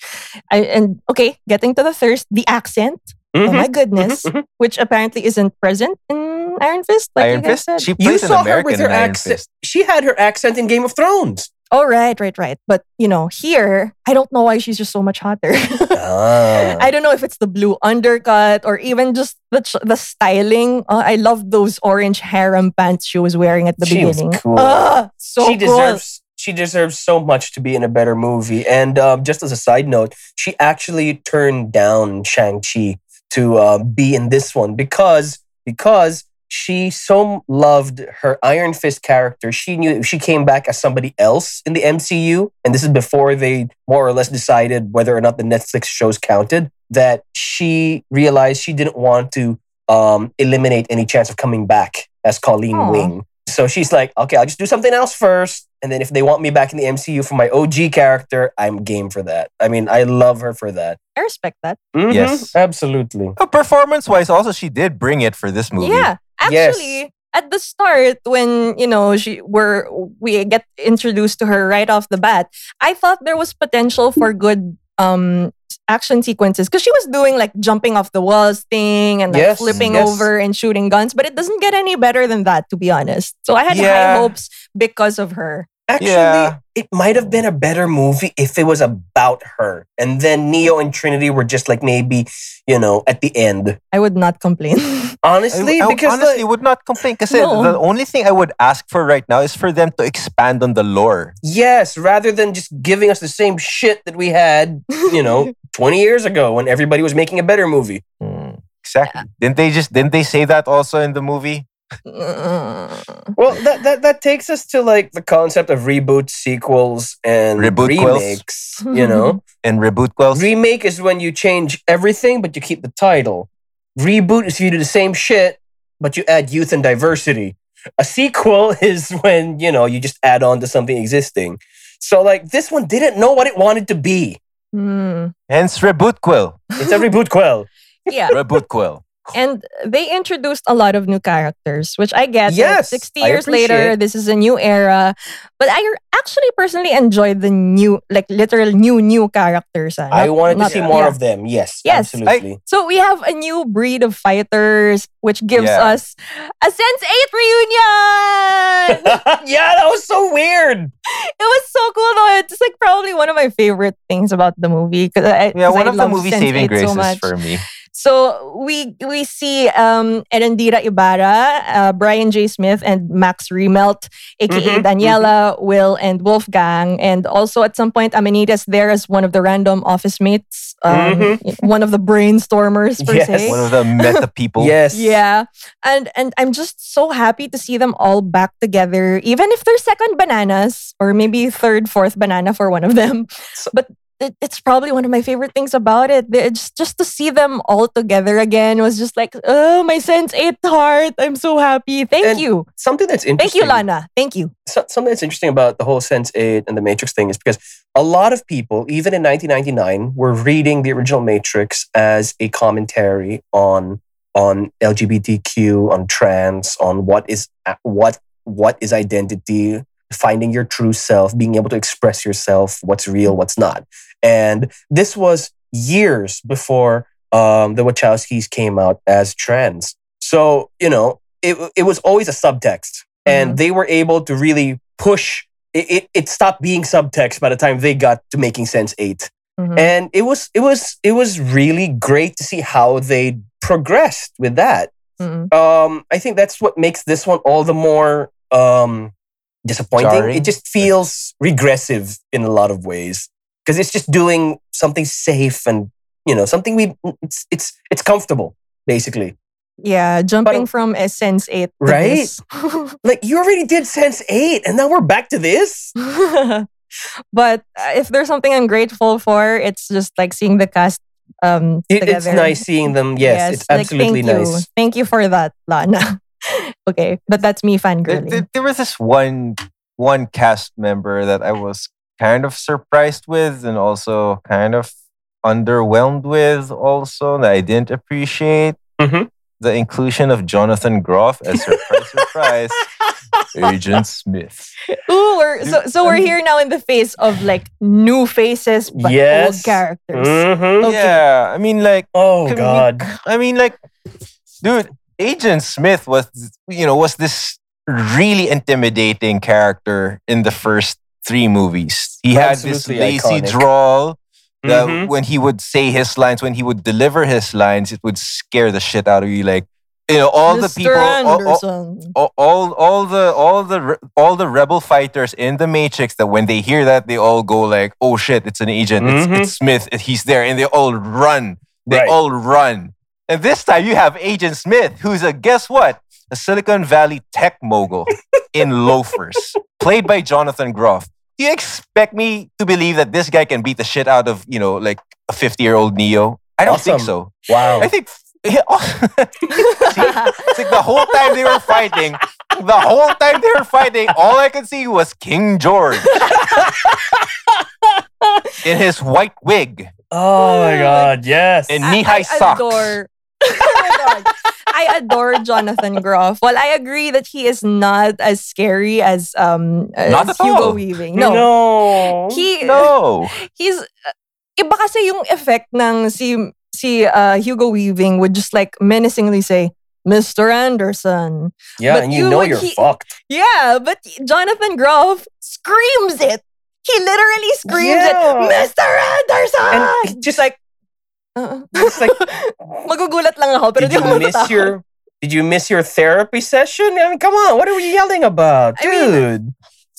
I, and okay, getting to the thirst, the accent. Oh Mhm. my goodness, mhm. which apparently isn't present in Iron Fist. Like Iron you Fist. said. She You an saw her with her accent. She had her accent in Game of Thrones. Oh, right, right, right. But, you know, here, I don't know why she's just so much hotter. Ah. I don't know if it's the blue undercut or even just the, ch- the styling. Uh, I love those orange harem pants she was wearing at the She was beginning. cool. Ah, so she cool. deserves she deserves so much to be in a better movie. And um, just as a side note, she actually turned down Shang Chi to uh, be in this one because because she so loved her Iron Fist character. She knew if she came back as somebody else in the MCU, and this is before they more or less decided whether or not the Netflix shows counted. That she realized she didn't want to um, eliminate any chance of coming back as Colleen Aw. Wing. So she's like, okay, I'll just do something else first. And then if they want me back in the MCU for my OG character, I'm game for that. I mean, I love her for that. I respect that. Mhm, Yes. Absolutely. Oh, performance-wise, also she did bring it for this movie. Yeah. Yes. Actually, at the start, when, you know, she were we get introduced to her right off the bat, I thought there was potential for good um action sequences because she was doing like jumping off the walls thing and like Yes, flipping yes. over and shooting guns, but it doesn't get any better than that, to be honest. So I had Yeah. high hopes because of her. Actually, Yeah. it might have been a better movie if it was about her. And then Neo and Trinity were just like maybe, you know, at the end. I would not complain. Honestly, I, I because honestly like, would not complain because No. the only thing I would ask for right now is for them to expand on the lore. yes, rather than just giving us the same shit that we had, you know, 20 years ago when everybody was making a better movie. Hmm, exactly. Didn't they just didn't they say that also in the movie? Mm. Well, that, that that takes us to like the concept of reboot sequels, and Reboot quells. remakes. You know, and reboot quells? remake is when you change everything but you keep the title. Reboot is you do the same shit but you add youth and diversity. A sequel is when you know you just add on to something existing. So like this one didn't know what it wanted to be. Mm. Hence reboot quill. It's a reboot quill. Yeah. Reboot quill. And they introduced a lot of new characters, which I get. Yes, 60 years later, this is a new era. But I actually personally enjoyed the new, like literal new, new characters. ah. I Not- wanted to see more yeah. of them. Yes, Yes. absolutely. So we have a new breed of fighters, which gives Yeah. us a Sense 8 reunion! yeah, that was so weird. it was so cool though. It's like probably one of my favorite things about the movie. Cause I, Yeah, 'cause one I of the movie Sense8 saving so graces much. for me. So we we see um Erendira Ibarra, uh, Brian J. Smith, and Max Riemelt, aka Mhm, Daniela, Will, and Wolfgang, and also at some point Amanita's there as one of the random office mates, um, one of the brainstormers per Yes. se. One of the meta people. Yes. Yeah, and and I'm just so happy to see them all back together, even if they're second bananas or maybe third, fourth banana for one of them. So- but it, it's probably one of my favorite things about it. It's just to see them all together again was just like, oh, my sense eight heart. I'm so happy. Thank And you, Something that's interesting. thank you, Lana. Thank you. so- something that's interesting about the whole Sense 8 and the Matrix thing is because a lot of people, even in 1999, were reading the original Matrix as a commentary on on LGBTQ, on trans, on what is what what is identity, finding your true self, being able to express yourself, what's real, what's not. And this was years before um, the Wachowskis came out as trans. So, you know, it, it was always a subtext. And Mhm. they were able to really push it, it, it stopped being subtext by the time they got to making sense 8 Mhm. and it was it was it was really great to see how they progressed with that Mm-mm. um i think that's what makes this one all the more um disappointing Jarring. it just feels regressive in a lot of ways because it's just doing something safe and you know something we it's it's it's comfortable basically Yeah, jumping But- from Sense 8 to Right? this. like you already did sense 8 and now we're back to this but uh, if there's something I'm grateful for, it's just like seeing the cast um It- it's nice seeing them yes, it's like, absolutely thank nice You. Thank you for that, Lana. okay, but that's me There, fangirling. there- there was this one one cast member that I was kind of surprised with and also kind of underwhelmed with also that I didn't appreciate. Mhm. The inclusion of Jonathan Groff as surprise surprise Agent Smith. Ooh, we're, so so we're here now in the face of like new faces but old Yes. characters. Mhm. Okay. Yeah, I mean like oh Can we- god I mean, like, dude, Agent Smith was, you know, was this really intimidating character in the first three movies. He had this Absolutely lazy iconic. drawl that Mhm. when he would say his lines, when he would deliver his lines, it would scare the shit out of you. Like, you know, all the people, all, all, all, all, all the, all the, all the rebel fighters in the Matrix that when they hear that, they all go like, "Oh shit, it's an agent! Mhm. It's, it's Smith! He's there!" And they all run. They Right. all run. And this time you have Agent Smith, who's a guess what? A Silicon Valley tech mogul in loafers, played by Jonathan Groff. Do you expect me to believe that this guy can beat the shit out of, you know, like a 50 year old Neo? I don't think so. wow I think it's like the whole time they were fighting, the whole time they were fighting, all I could see was King George in his white wig oh my god yes and I- knee high socks. Adore, oh. I adore Jonathan Groff. Well, I agree that he is not as scary as um as Not at Hugo all. Weaving. No. no He No. he's uh, iba kasi yung effect ng si si uh, Hugo Weaving would just like menacingly say Mr. Anderson. yeah but and you you know you're he- fucked Yeah, but Jonathan Groff screams it. He literally screams Yeah. it, Mr. Anderson. and it's just like Uh, it's like magugulat lang ako pero did di you ako miss matatakot. your did you miss your therapy session? I mean come on what are we yelling about? I mean, dude.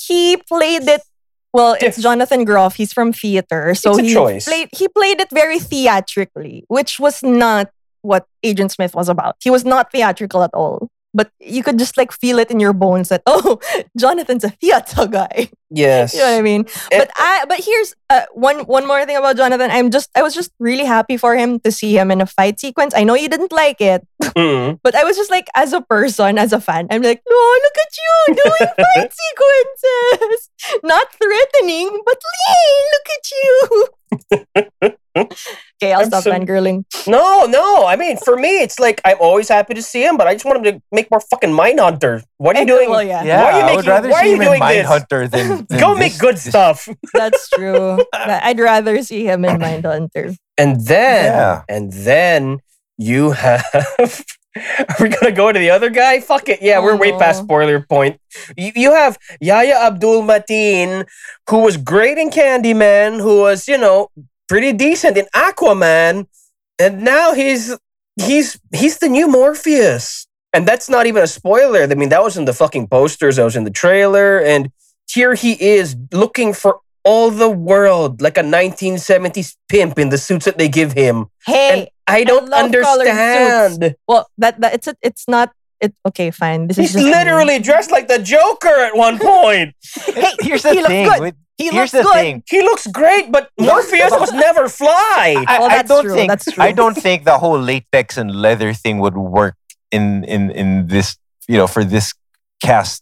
he played it well it's Diff- jonathan groff he's from theater so It's a he choice. played he played it very theatrically which was not what agent smith was about. He was not theatrical at all but you could just like feel it in your bones that oh jonathan's a theater guy yes you know what i mean Eh, but i but here's uh, one one more thing about jonathan i'm just i was just really happy for him to see him in a fight sequence i know you didn't like it Mm. but I was just like, as a person, as a fan, I'm like, no, look at you doing fight sequences. Not threatening, but hey, look at you. Okay, I'll I'm stop so- fangirling. No, no. I mean, for me, it's like I'm always happy to see him, but I just want him to make more fucking Mindhunter. What are you doing? Well, yeah, Yeah, Why are you I would making- rather why are you him in doing this? Mindhunter than, than Go this- make good this- stuff. that's true. I'd rather see him in Mindhunter. And then, Yeah. and then you have. Are we gonna go to the other guy? Fuck it. Yeah, Oh, we're way past no. spoiler point. You, you have Yahya Abdul Mateen, who was great in Candyman, who was you know pretty decent in Aquaman, and now he's he's he's the new Morpheus. And that's not even a spoiler. I mean, that was in the fucking posters. That was in the trailer, and here he is looking for all the world like a 1970s pimp in the suits that they give him. Hey, And I don't colored understand. well, that, that it's a, it's not. It okay, fine. This He's is just me. literally dressed like the Joker at one point. Hey, Here's the he looks thing. good. with- He here's looks the good. thing. he looks great, but Morpheus was never fly. I, Well, I oh, don't true, think that's true. I don't think the whole latex and leather thing would work in in in this you know for this cast.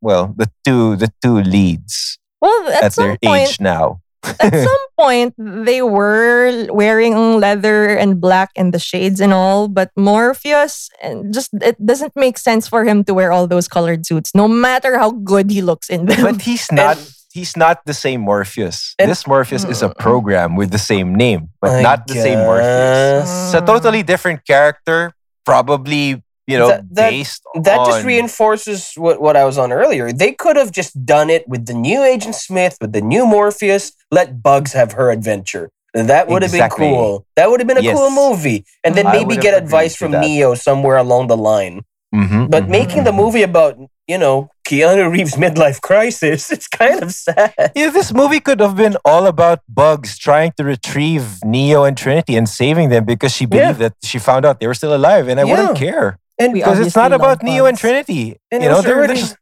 Well, the two the two leads Well, at, at, some their point, age now. At some point they were wearing leather and black and the shades and all, but Morpheus and just it doesn't make sense for him to wear all those colored suits, no matter how good he looks in them. But he's not. he's not the same Morpheus. And- this Morpheus is a program with the same name, but I not the same Morpheus. It's a totally different character, probably you know That- that- based That just reinforces what, what I was on earlier. They could have just done it with the new Agent Smith, with the new Morpheus, let Bugs have her adventure. That would have Exactly. been cool. That would have been a Yes. cool movie. And then maybe get advice from that. Neo somewhere along the line. Mhm, But mhm, making the mhm. movie about, you know, Keanu Reeves' midlife crisis, it's kind of sad. Yeah, this movie could have been all about Bugs trying to retrieve Neo and Trinity and saving them because she believed that she found out they were still alive, and I wouldn't care And because it's not about Neo and Trinity. And you know, they're- already- there's-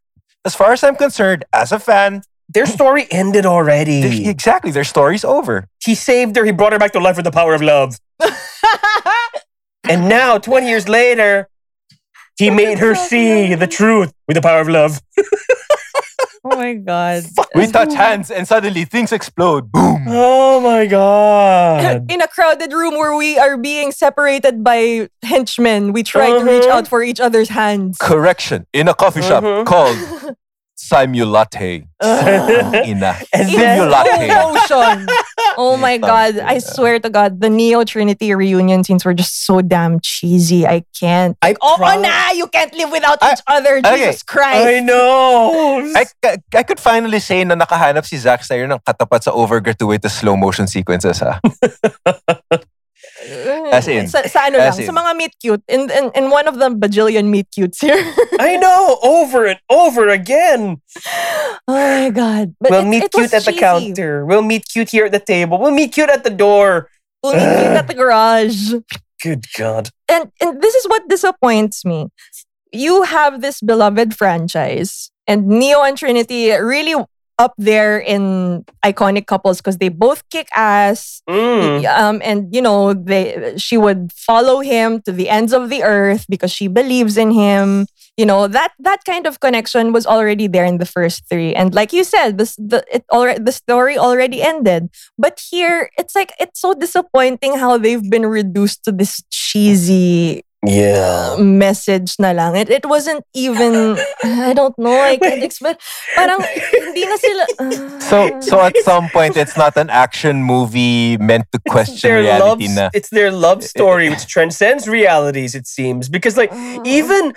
as far as I'm concerned, as a fan, their story ended already. their- exactly their story's over. He saved her, he brought her back to life with the power of love. And now, 20 years later, he made her see the truth with the power of love. oh my god. We touch hands and suddenly things explode. Boom. Oh my god. In a crowded room where we are being separated by henchmen, we try to reach Uh-huh. out for each other's hands. Correction in a coffee shop Mhm. called Simulate. Ina. And In then- slow Simulate. motion. Oh my god. I swear to God, the Neo Trinity reunion scenes were just so damn cheesy. I can't. I Oh, prob- nah, you can't live without I- each other. okay. Jesus Christ. I know. I, I, I could finally say na nakahanap si Zack Snyder ng katapat sa over-gratuitous slow motion sequences ha. Mm. As in. Sa, sa ano As lang, sa in. mga meet cute. In, and, and one of the bajillion meet cutes here. I know. Over and over again. oh my God. But we'll it- meet it cute at the counter. We'll meet cute here at the table. We'll meet cute at the door. We'll meet cute at the garage. Good God. and and this is what disappoints me. You have this beloved franchise, and Neo and Trinity really up there in iconic couples because they both kick ass. Mm. Um, and you know, they she would follow him to the ends of the earth because she believes in him. You know that that kind of connection was already there in the first three, and like you said, this the it already the story already ended. But here, it's like it's so disappointing how they've been reduced to this cheesy Yeah. message na lang. It, it wasn't even, I don't know, I can't explain. Parang, hindi na sila, So so at some point it's not an action movie meant to question their love, reality na. it's their love story which transcends realities it seems because like even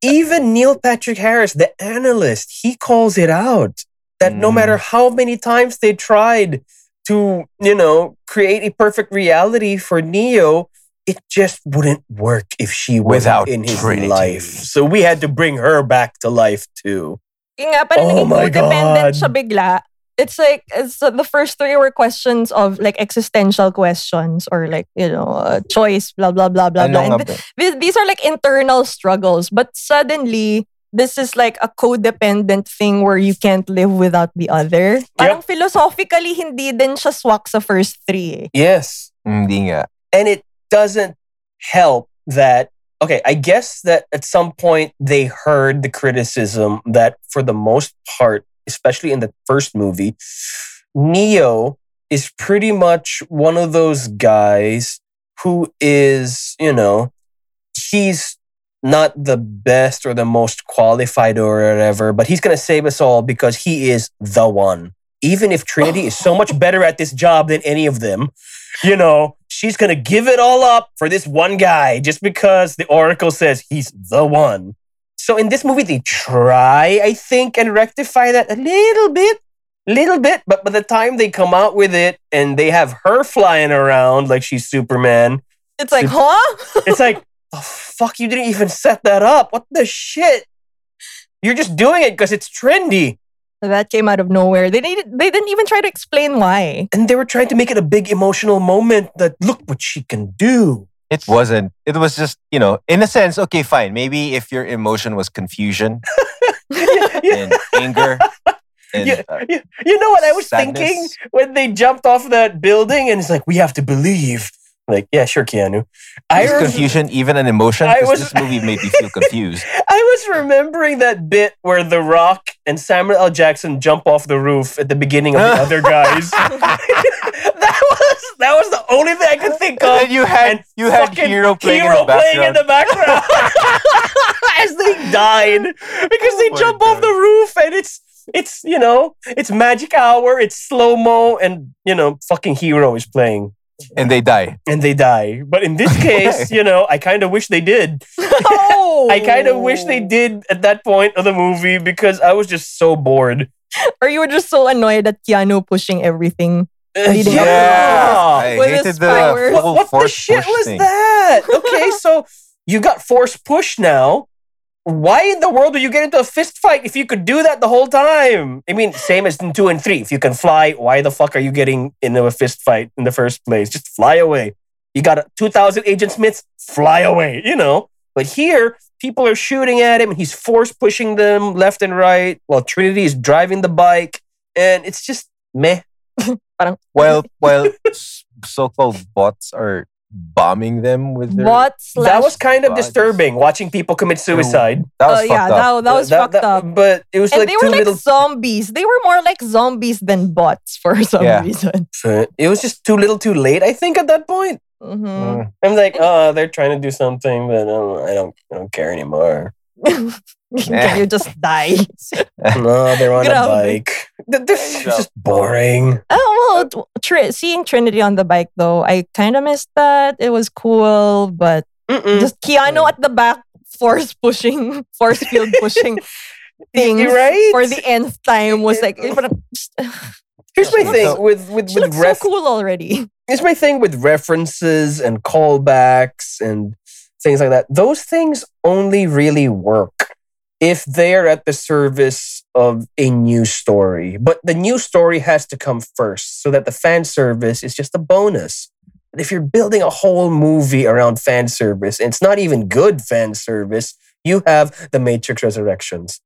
even Neil Patrick Harris the analyst he calls it out that no Mm. matter how many times they tried to you know create a perfect reality for Neo it just wouldn't work if she was Without in his Trinity. life so we had to bring her back to life too Yung nga, parang Oh naging my codependent God. siya bigla. It's like, it's, uh, the first three were questions of like existential questions or like, you know, uh, choice, blah, blah, blah, blah, Ano blah. nga And ba? th- these are like internal struggles. But suddenly, this is like a codependent thing where you can't live without the other. Parang philosophically, hindi din siya swak sa first three. eh. yes Hindi nga. and it doesn't help that okay i guess that at some point they heard the criticism that for the most part especially in the first movie neo is pretty much one of those guys who is you know he's not the best or the most qualified or whatever but he's going to save us all because he is the one. Even if trinity is so much better at this job than any of them you know, she's gonna give it all up for this one guy just because the Oracle says he's the one. So in this movie, they try, I think, and rectify that a little bit, little bit. But by the time they come out with it and they have her flying around like she's Superman, It's like, huh? it's like, the fuck, you didn't even set that up. What the shit? You're just doing it because it's trendy. That came out of nowhere. They didn't, they didn't even try to explain why. And they were trying to make it a big emotional moment that look what she can do. It wasn't. It was just, you know, in a sense, okay, fine. Maybe if your emotion was confusion Yeah, yeah. and anger and Yeah, uh, you, you know what I was sadness. thinking when they jumped off that building and it's like, we have to believe. Like, yeah, sure, Keanu. I, is confusion even an emotion? I Because was- this movie made me feel confused. I was remembering that bit where The Rock and Samuel L. Jackson jump off the roof at the beginning of the other guys. that was that was the only thing I could think And of. then you had and you had hero playing Hero in the playing in background. the background as they died because they Oh jump off the roof and it's it's you know it's magic hour it's slow mo and you know fucking hero is playing and they die. and they die but in this case you know I kind of wish they did Oh. I kind of wish they did at that point of the movie because I was just so bored Or you were just so annoyed at Keanu pushing everything. Uh, Leading yeah. I With his hated the powers. what, what the shit push was thing. that? Okay, so you got force push now. Why in the world would you get into a fist fight if you could do that the whole time? I mean, same as in two and three. If you can fly, why the fuck are you getting into a fist fight in the first place? Just fly away. You got a 2,000 Agent Smiths, fly away, you know? But here, people are shooting at him and he's force pushing them left and right while Trinity is driving the bike. And it's just meh. Parang, While while so-called bots are bombing them with their what? that was kind of bodies. disturbing watching people commit suicide. that was Oh, yeah, fucked up. that, that was fucked up. But it was And like they too were like little. zombies. They were more like zombies than bots for some Yeah. reason. It was just too little, too late. I think at that point, hmm Mm. I'm like, oh, they're trying to do something, but um, I don't, I don't care anymore. Can you just die? No, they're on a bike. This is just boring. Oh well, t- Tri- seeing Trinity on the bike though, I kind of missed that. It was cool, but Mm-mm. just Keanu at the back, force pushing, force field pushing things You're right. for the nth time was like. Here's my So- thing with with She with looks ref. so cool already. Here's my thing with references and callbacks and things like that. Those things only really work if they're at the service of a new story. But the new story has to come first so that the fan service is just a bonus. But if you're building a whole movie around fan service, and it's not even good fan service, you have the Matrix Resurrections.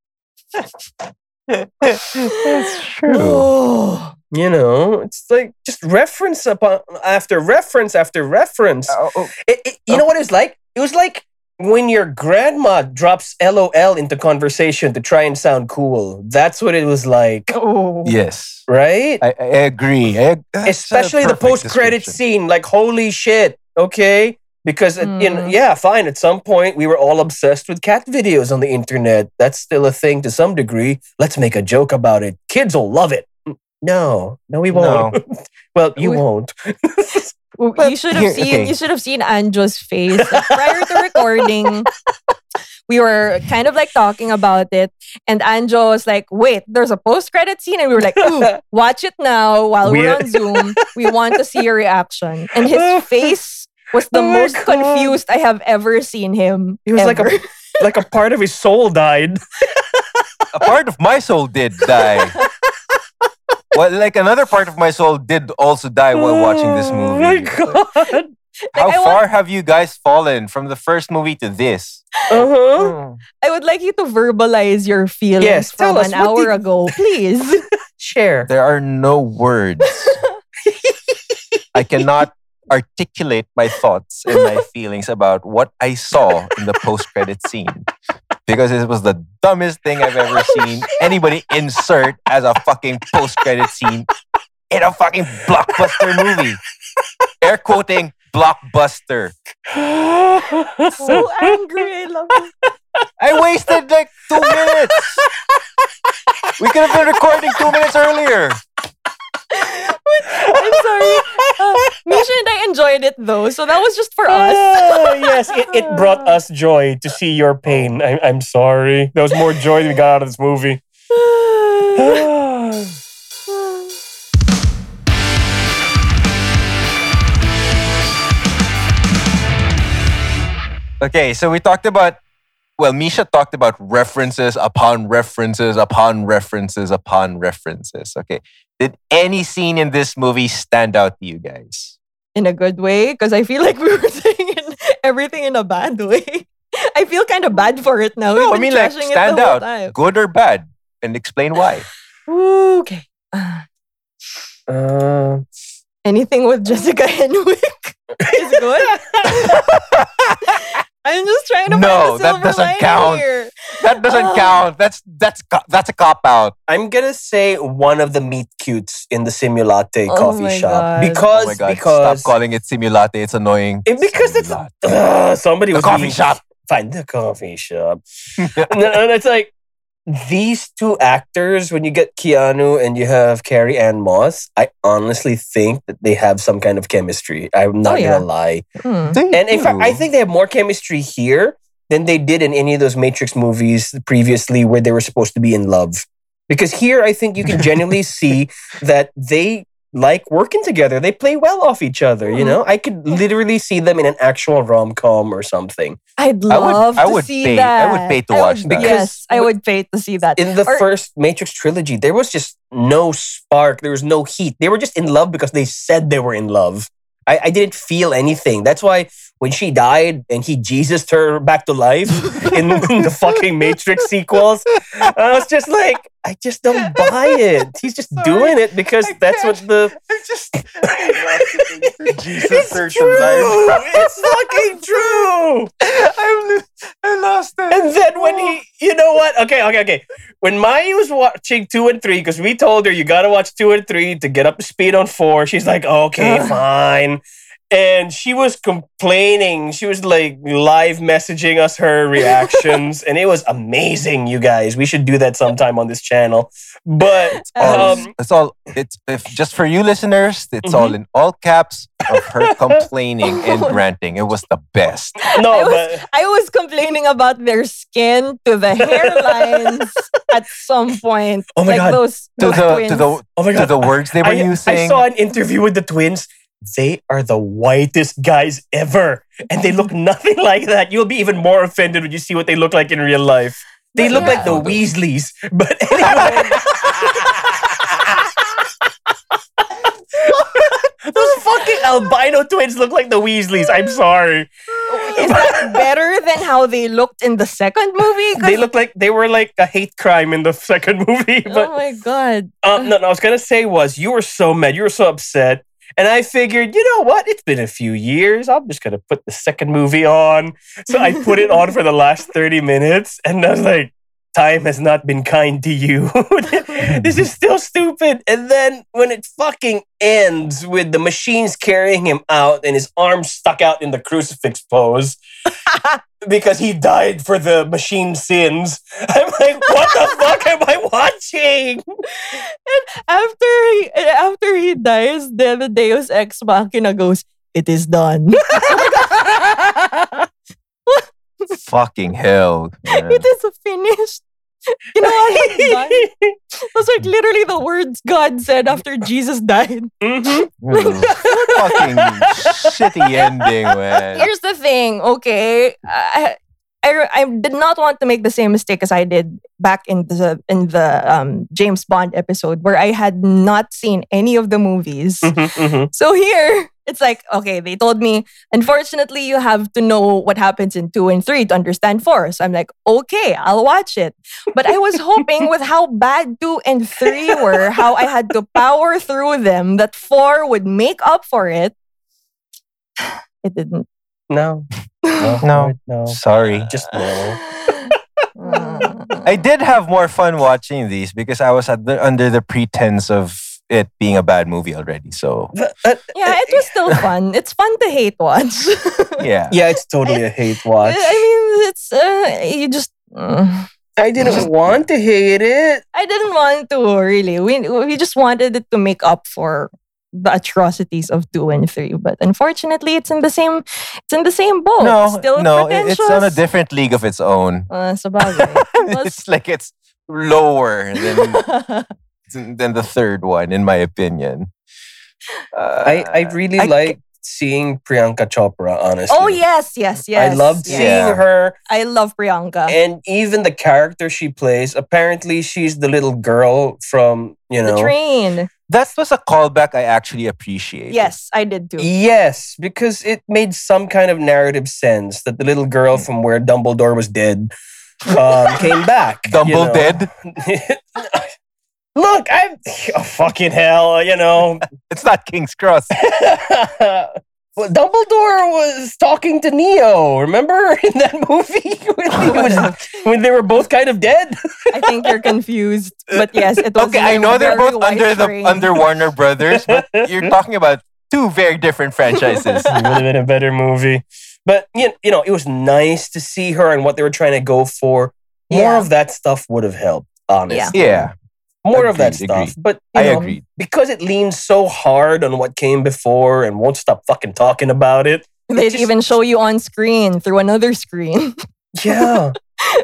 That's true. Oh. You know, it's like just reference upon after reference after reference. Oh, oh, It, it- you know oh. what it was like? It was like when your grandma drops LOL into conversation to try and sound cool. That's what it was like, Oh. yes, right? I, I agree. I, Especially the post-credit scene. Like, holy shit! Okay, because uh, you know, Mm. yeah, fine. At some point, we were all obsessed with cat videos on the internet. That's still a thing to some degree. Let's make a joke about it. Kids will love it. Mm, No, no, we won't. well, you We- won't. Well, But you should have here- seen okay. you should have seen Anjo's face Like, prior to recording. We were kind of like talking about it, and Anjo was like, "Wait, there's a post-credit scene," and we were like, Ooh, "Watch it now while we're on Zoom. We want to see your reaction." And his face was the Oh most God. confused I have ever seen him. He was like a like a part of his soul died. a part of my soul did die. Well, like another part of my soul did also die while watching this movie. Oh my movie. god. How Like, I far have you guys fallen from the first movie to this? Uh-huh. I would like you to verbalize your feelings Yes, tell from us, an hour did- ago, please. Share. There are no words. I cannot articulate my thoughts and my feelings about what I saw in the post-credit scene. Because it was the dumbest thing I've ever oh, seen anybody insert as a fucking post-credit scene in a fucking blockbuster movie. Air quoting blockbuster. so angry. I love it. I wasted like two minutes. We could have been recording two minutes earlier. I'm sorry. Uh, Misha and I enjoyed it though, so that was just for us. Ah, yes, it, it brought us joy to see your pain. I, I'm sorry. There was more joy than we got out of this movie. Okay, so we talked about, well, Misha talked about references upon references upon references upon references. Okay. Did any scene in this movie stand out to you guys? in a good way, because I feel like we were saying everything in a bad way. I feel kind of bad for it now. No, I mean, like, stand out, time. good or bad, and explain why. Okay. Uh, anything with Jessica Henwick is good. I'm just trying to No, find the that silver doesn't lining count. here. That doesn't Oh. count. That's that's that's a cop out. I'm gonna say one of the meat cutes in the Simulate Oh coffee my shop God. because oh my god! because Stop calling it simulate. It's annoying. Eh, because it's Simulate. Ugh, somebody The was coffee being- shop. Find the coffee shop. and and it's like these two actors. When you get Keanu and you have Carrie Ann Moss, I honestly think that they have some kind of chemistry. I'm not Oh, yeah. gonna lie. Hmm. And in fact, I think they have more chemistry here than they did in any of those Matrix movies previously where they were supposed to be in love. Because here, I think you can genuinely see that they like working together. They play well off each other, you Mhm. know? I could literally see them in an actual rom com or something. I'd I would- love I would see pay- that. I would pay to I watch would- that. Yes, Because I w- would pay to see that. In the Or- first Matrix trilogy, there was just no spark, there was no heat. They were just in love because they said they were in love. I, I didn't feel anything. That's why when she died and he Jesus her back to life in, in the fucking Matrix sequels, I was just like, I just don't buy it. He's just Sorry. doing it because I that's what can't. the I'm just Jesus it's search true. It's fucking true. I'm, I lost it. And then when he, oh. you know what? Okay, okay, okay. When Mai was watching two and three, because we told her you got to watch two and three to get up to speed on four, she's like, okay, fine. And she was complaining. She was like live messaging us her reactions, and it was amazing, you guys. We should do that sometime on this channel. But all, um, it's all it's if just for you listeners, it's all Mhm. in all caps of her complaining and ranting. It was the best. no, I was- but I was complaining about their skin to the hairlines at some point. Oh my like God. Those, To those the twins. to the oh my to god, the words they were I, using. I saw an interview with the twins. They are the whitest guys ever. And they look nothing like that. You'll be even more offended when you see what they look like in real life. They But look yeah. like the Weasleys. But anyway. Those fucking albino twins look like the Weasleys. I'm sorry. Is that better than how they looked in the second movie? They look like they were like a hate crime in the second movie. But oh my god. Uh, no, no, I was gonna say was you were so mad, you were so upset, and I figured, you know what? It's been a few years. I'm just gonna put the second movie on. So I put it on for the last thirty minutes, and I was like, time has not been kind to you. this is still stupid. And then when it fucking ends with the machines carrying him out and his arms stuck out in the crucifix pose. Because he died for the machine sins. I'm like, what the fuck am I watching? And after he after he dies, then the Deus Ex Machina goes, "It is done." Fucking hell. man. it is finished. You know what? It's done. Those are literally the words God said after Jesus died. Mhm. Mm. Fucking shitty ending, man. Here's the thing, okay? I, I, I did not want to make the same mistake as I did back in the in the um, James Bond episode where I had not seen any of the movies. Mhm, mhm. So here, it's like, okay, they told me, unfortunately, you have to know what happens in two and three to understand four. So I'm like, okay, I'll watch it. But I was hoping with how bad two and three were, how I had to power through them, that four would make up for it. It didn't. No. No. No. Sorry. Just no. I did have more fun watching these because I was at the, under the pretense of it being a bad movie already. So Yeah, it was still fun. It's fun to hate watch. yeah. yeah, it's totally a hate watch. I mean, it's uh, you just. uh, I didn't want to hate it. I didn't want to really. We we just wanted it to make up for the atrocities of two and three, but unfortunately, it's in the same. It's in the same boat. No, still no, it's on a different league of its own. Uh, sabagay. Was- it's like it's lower than than the third one, in my opinion. Uh, I, I really I- like seeing Priyanka Chopra, honestly. oh yes, yes, yes. I loved yes. seeing Yeah. her I love Priyanka. and even the character she plays. Apparently, she's the little girl from, you know the know. train. That was a callback I actually appreciate. Yes, I did too. Yes, because it made some kind of narrative sense that the little girl from where Dumbledore was dead um, came back. you Dumble know. dead. Look, I'm oh, fucking hell, you know. It's not King's Cross. Well, Dumbledore was talking to Neo. Remember in that movie when, he was, oh, when they were both kind of dead? I think you're confused. But yes, it was. Okay, I know they're both under the under Warner Brothers, but you're talking about two very different franchises. it would have been a better movie. But you you know, it was nice to see her and what they were trying to go for. More Yeah. of that stuff would have helped, honestly. yeah, More of that stuff. agreed. But you I know, agree. because it leans so hard on what came before and won't stop fucking talking about it. They'd just- even show you on screen through another screen. Yeah.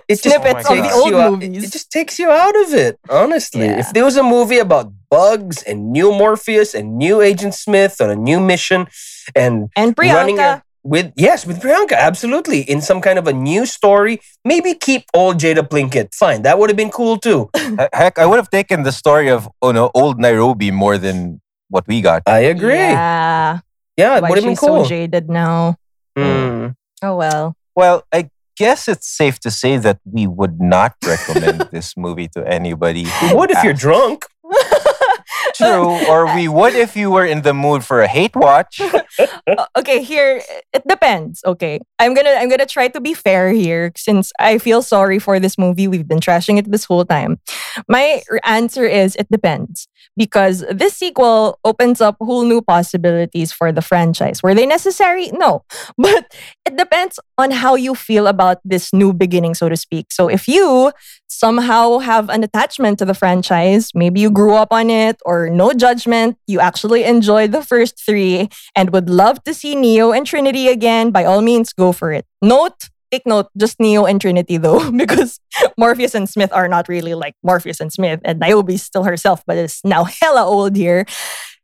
It just Snippets oh of takes the old you out- movies. It just takes you out of it, honestly. Yeah. If there was a movie about bugs and new Morpheus and new Agent Smith on a new mission and And running a- with yes, with Priyanka, absolutely. In some kind of a new story, maybe keep old Jada Pinkett. Fine, that would have been cool too. Heck, I would have taken the story of oh no, old Niobe more than what we got. I agree. Yeah, Yeah. it would have been she's cool. so jaded now. Mm. Oh well. Well, I guess it's safe to say that we would not recommend this movie to anybody. What if you're drunk? True, or we would if you were in the mood for a hate watch. Okay, here it depends. Okay, I'm gonna I'm gonna try to be fair here since I feel sorry for this movie. We've been trashing it this whole time. My answer is it depends because this sequel opens up whole new possibilities for the franchise. Were they necessary? No, but it depends on how you feel about this new beginning, so to speak. So if you somehow have an attachment to the franchise, maybe you grew up on it, or no judgment, you actually enjoyed the first three and would love to see Neo and Trinity again, by all means, go for it. Note, take note, just Neo and Trinity though, because Morpheus and Smith are not really like Morpheus and Smith, and Niobe's still herself, but is now hella old here.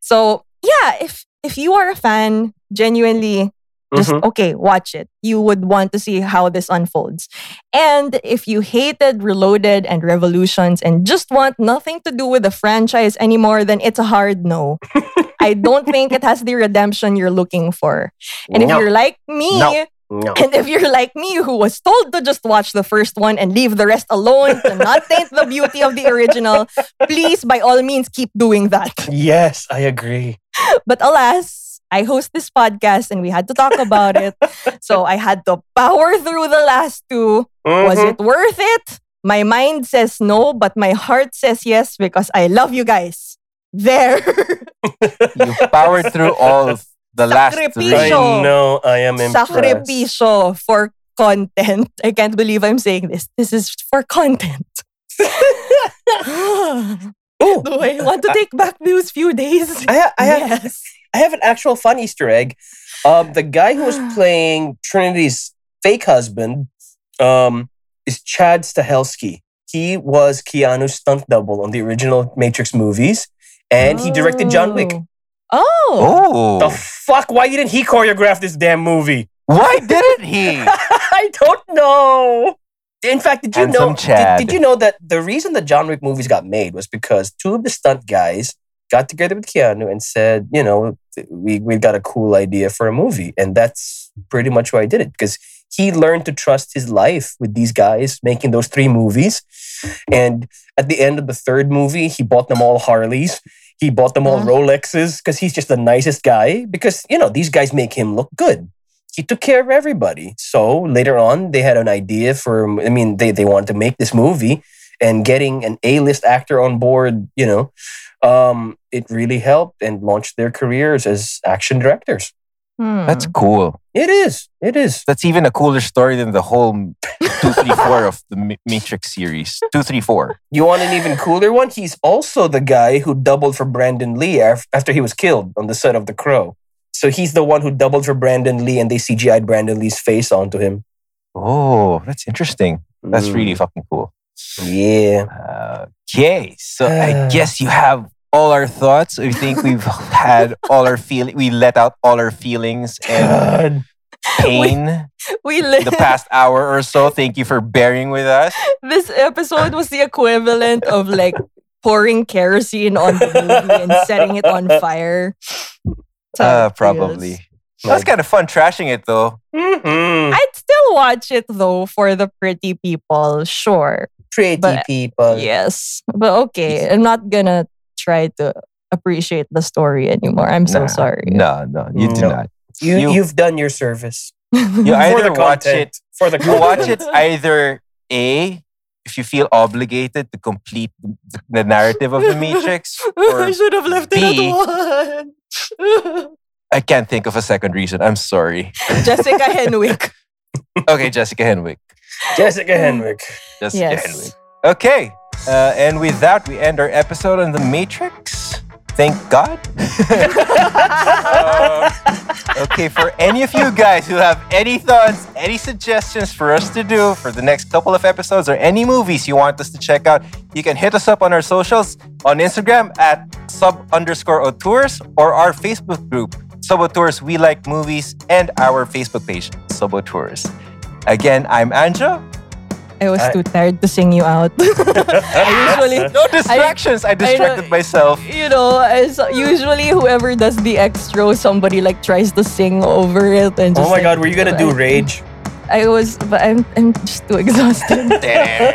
So yeah, if if you are a fan, genuinely just Mhm. okay, watch it. You would want to see how this unfolds. And if you hated Reloaded and Revolutions and just want nothing to do with the franchise anymore, then it's a hard no. I don't think it has the redemption you're looking for. And if No. you're like me, No. No. and if you're like me who was told to just watch the first one and leave the rest alone to not taint the beauty of the original, please by all means keep doing that. Yes, I agree. But alas, I host this podcast and we had to talk about it. So I had to power through the last two. Was Mhm. it worth it? My mind says no, but my heart says yes because I love you guys. There. You powered through all of the last three. I Sacrificio. know I am impressed. Sacrificio for content. I can't believe I'm saying this. This is for content. Oh, Do I want to take back those few days? I, ha- I have yes. I have an actual fun Easter egg. Um, the guy who was playing Trinity's fake husband um, is Chad Stahelski. He was Keanu's stunt double on the original Matrix movies, and he directed John Wick. Oh. The Oh, fuck? Why didn't he choreograph this damn movie? why didn't he? I don't know. In fact, did you Handsome know? Did, did you know that the reason the John Wick movies got made was because two of the stunt guys got together with Keanu and said, you know, we we got a cool idea for a movie, and that's pretty much why I did it because he learned to trust his life with these guys making those three movies, and at the end of the third movie, he bought them all Harleys. He bought them all Mhm. Rolexes because he's just the nicest guy. Because you know these guys make him look good he took care of everybody. So later on, they had an idea for, I mean, they, they wanted to make this movie and getting an A-list actor on board, you know, um, it really helped and launched their careers as action directors. Hmm. That's cool. It is. It is. That's even a cooler story than the whole two, three, four of the Matrix series. Two, three, four. You want an even cooler one? He's also the guy who doubled for Brandon Lee after he was killed on the set of The Crow. So he's the one who doubled for Brandon Lee and they CGI'd Brandon Lee's face onto him. Oh, that's interesting. That's really Mm, fucking cool. Yeah. Okay, so I guess you have all our thoughts. We think we've had all our feel. We let out all our feelings and God. pain we li- the past hour or so. Thank you for bearing with us. this episode was the equivalent of like pouring kerosene on the movie and setting it on fire. That's Uh, it feels. probably. That's kind of fun trashing it though. Mhm. I'd still watch it though for the pretty people, sure. Pretty But- people. Yes. But okay, I'm not gonna try to appreciate the story anymore. I'm so Nah, sorry. No, no, you do No. not. You, You- you have done your service You for either the watch content. it For the you watch it either A, if you feel obligated to complete the, the narrative of the Matrix, or I should have left it B. at one. I can't think of a second reason. I'm sorry. Jessica Henwick. Okay, Jessica Henwick. Jessica Henwick. Jessica Yes. Henwick. Okay, uh, and with that, we end our episode on the Matrix. Thank God. Uh, okay, for any of you guys who have any thoughts, any suggestions for us to do for the next couple of episodes, or any movies you want us to check out, you can hit us up on our socials on Instagram at sub underscore tours or our Facebook group, Sub Tours We Like Movies, and our Facebook page, Sub Tours. Again, I'm Anjo. I was I- too tired to sing you out. I usually, No distractions. I, distracted myself. you know, as usually whoever does the extra, somebody like tries to sing over it and just. Oh my like, god, were you gonna do Rage? I was, but I'm, I'm just too exhausted.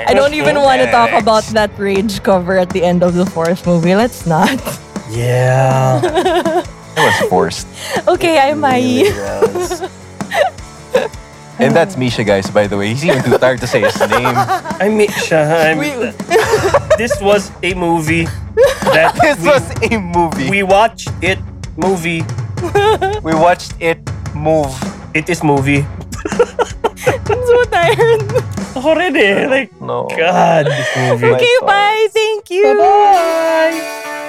I don't even want to talk about that rage cover at the end of the fourth movie. Let's not. Yeah. It was forced. okay, I'm Really was. And that's Misha, guys, by the way. He's even too tired to say his name. I mean, I'm, We- this was a movie that This we, was a movie. we watched it movie. We watched it move. It is movie. I'm so tired. Already, like No. God, this movie. Okay, bye. Thank you. Bye.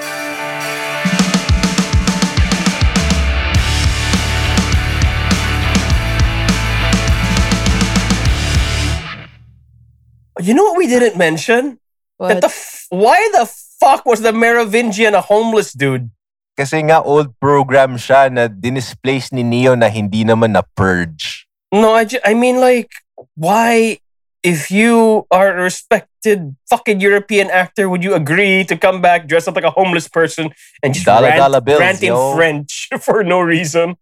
You know what we didn't mention? That the f- why the fuck was the Merovingian a homeless dude? Kasi nga old program siya na dinisplace ni Neo na hindi naman na-purge. No, I, ju- I mean like why if you are a respected fucking European actor, would you agree to come back dress up like a homeless person and just Dollar rant, dollar bills, rant in yo. French for no reason?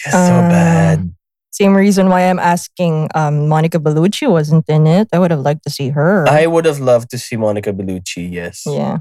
It's so Uh, bad. Same reason why I'm asking um, Monica Bellucci wasn't in it. I would have liked to see her. I would have loved to see Monica Bellucci, yes. yeah.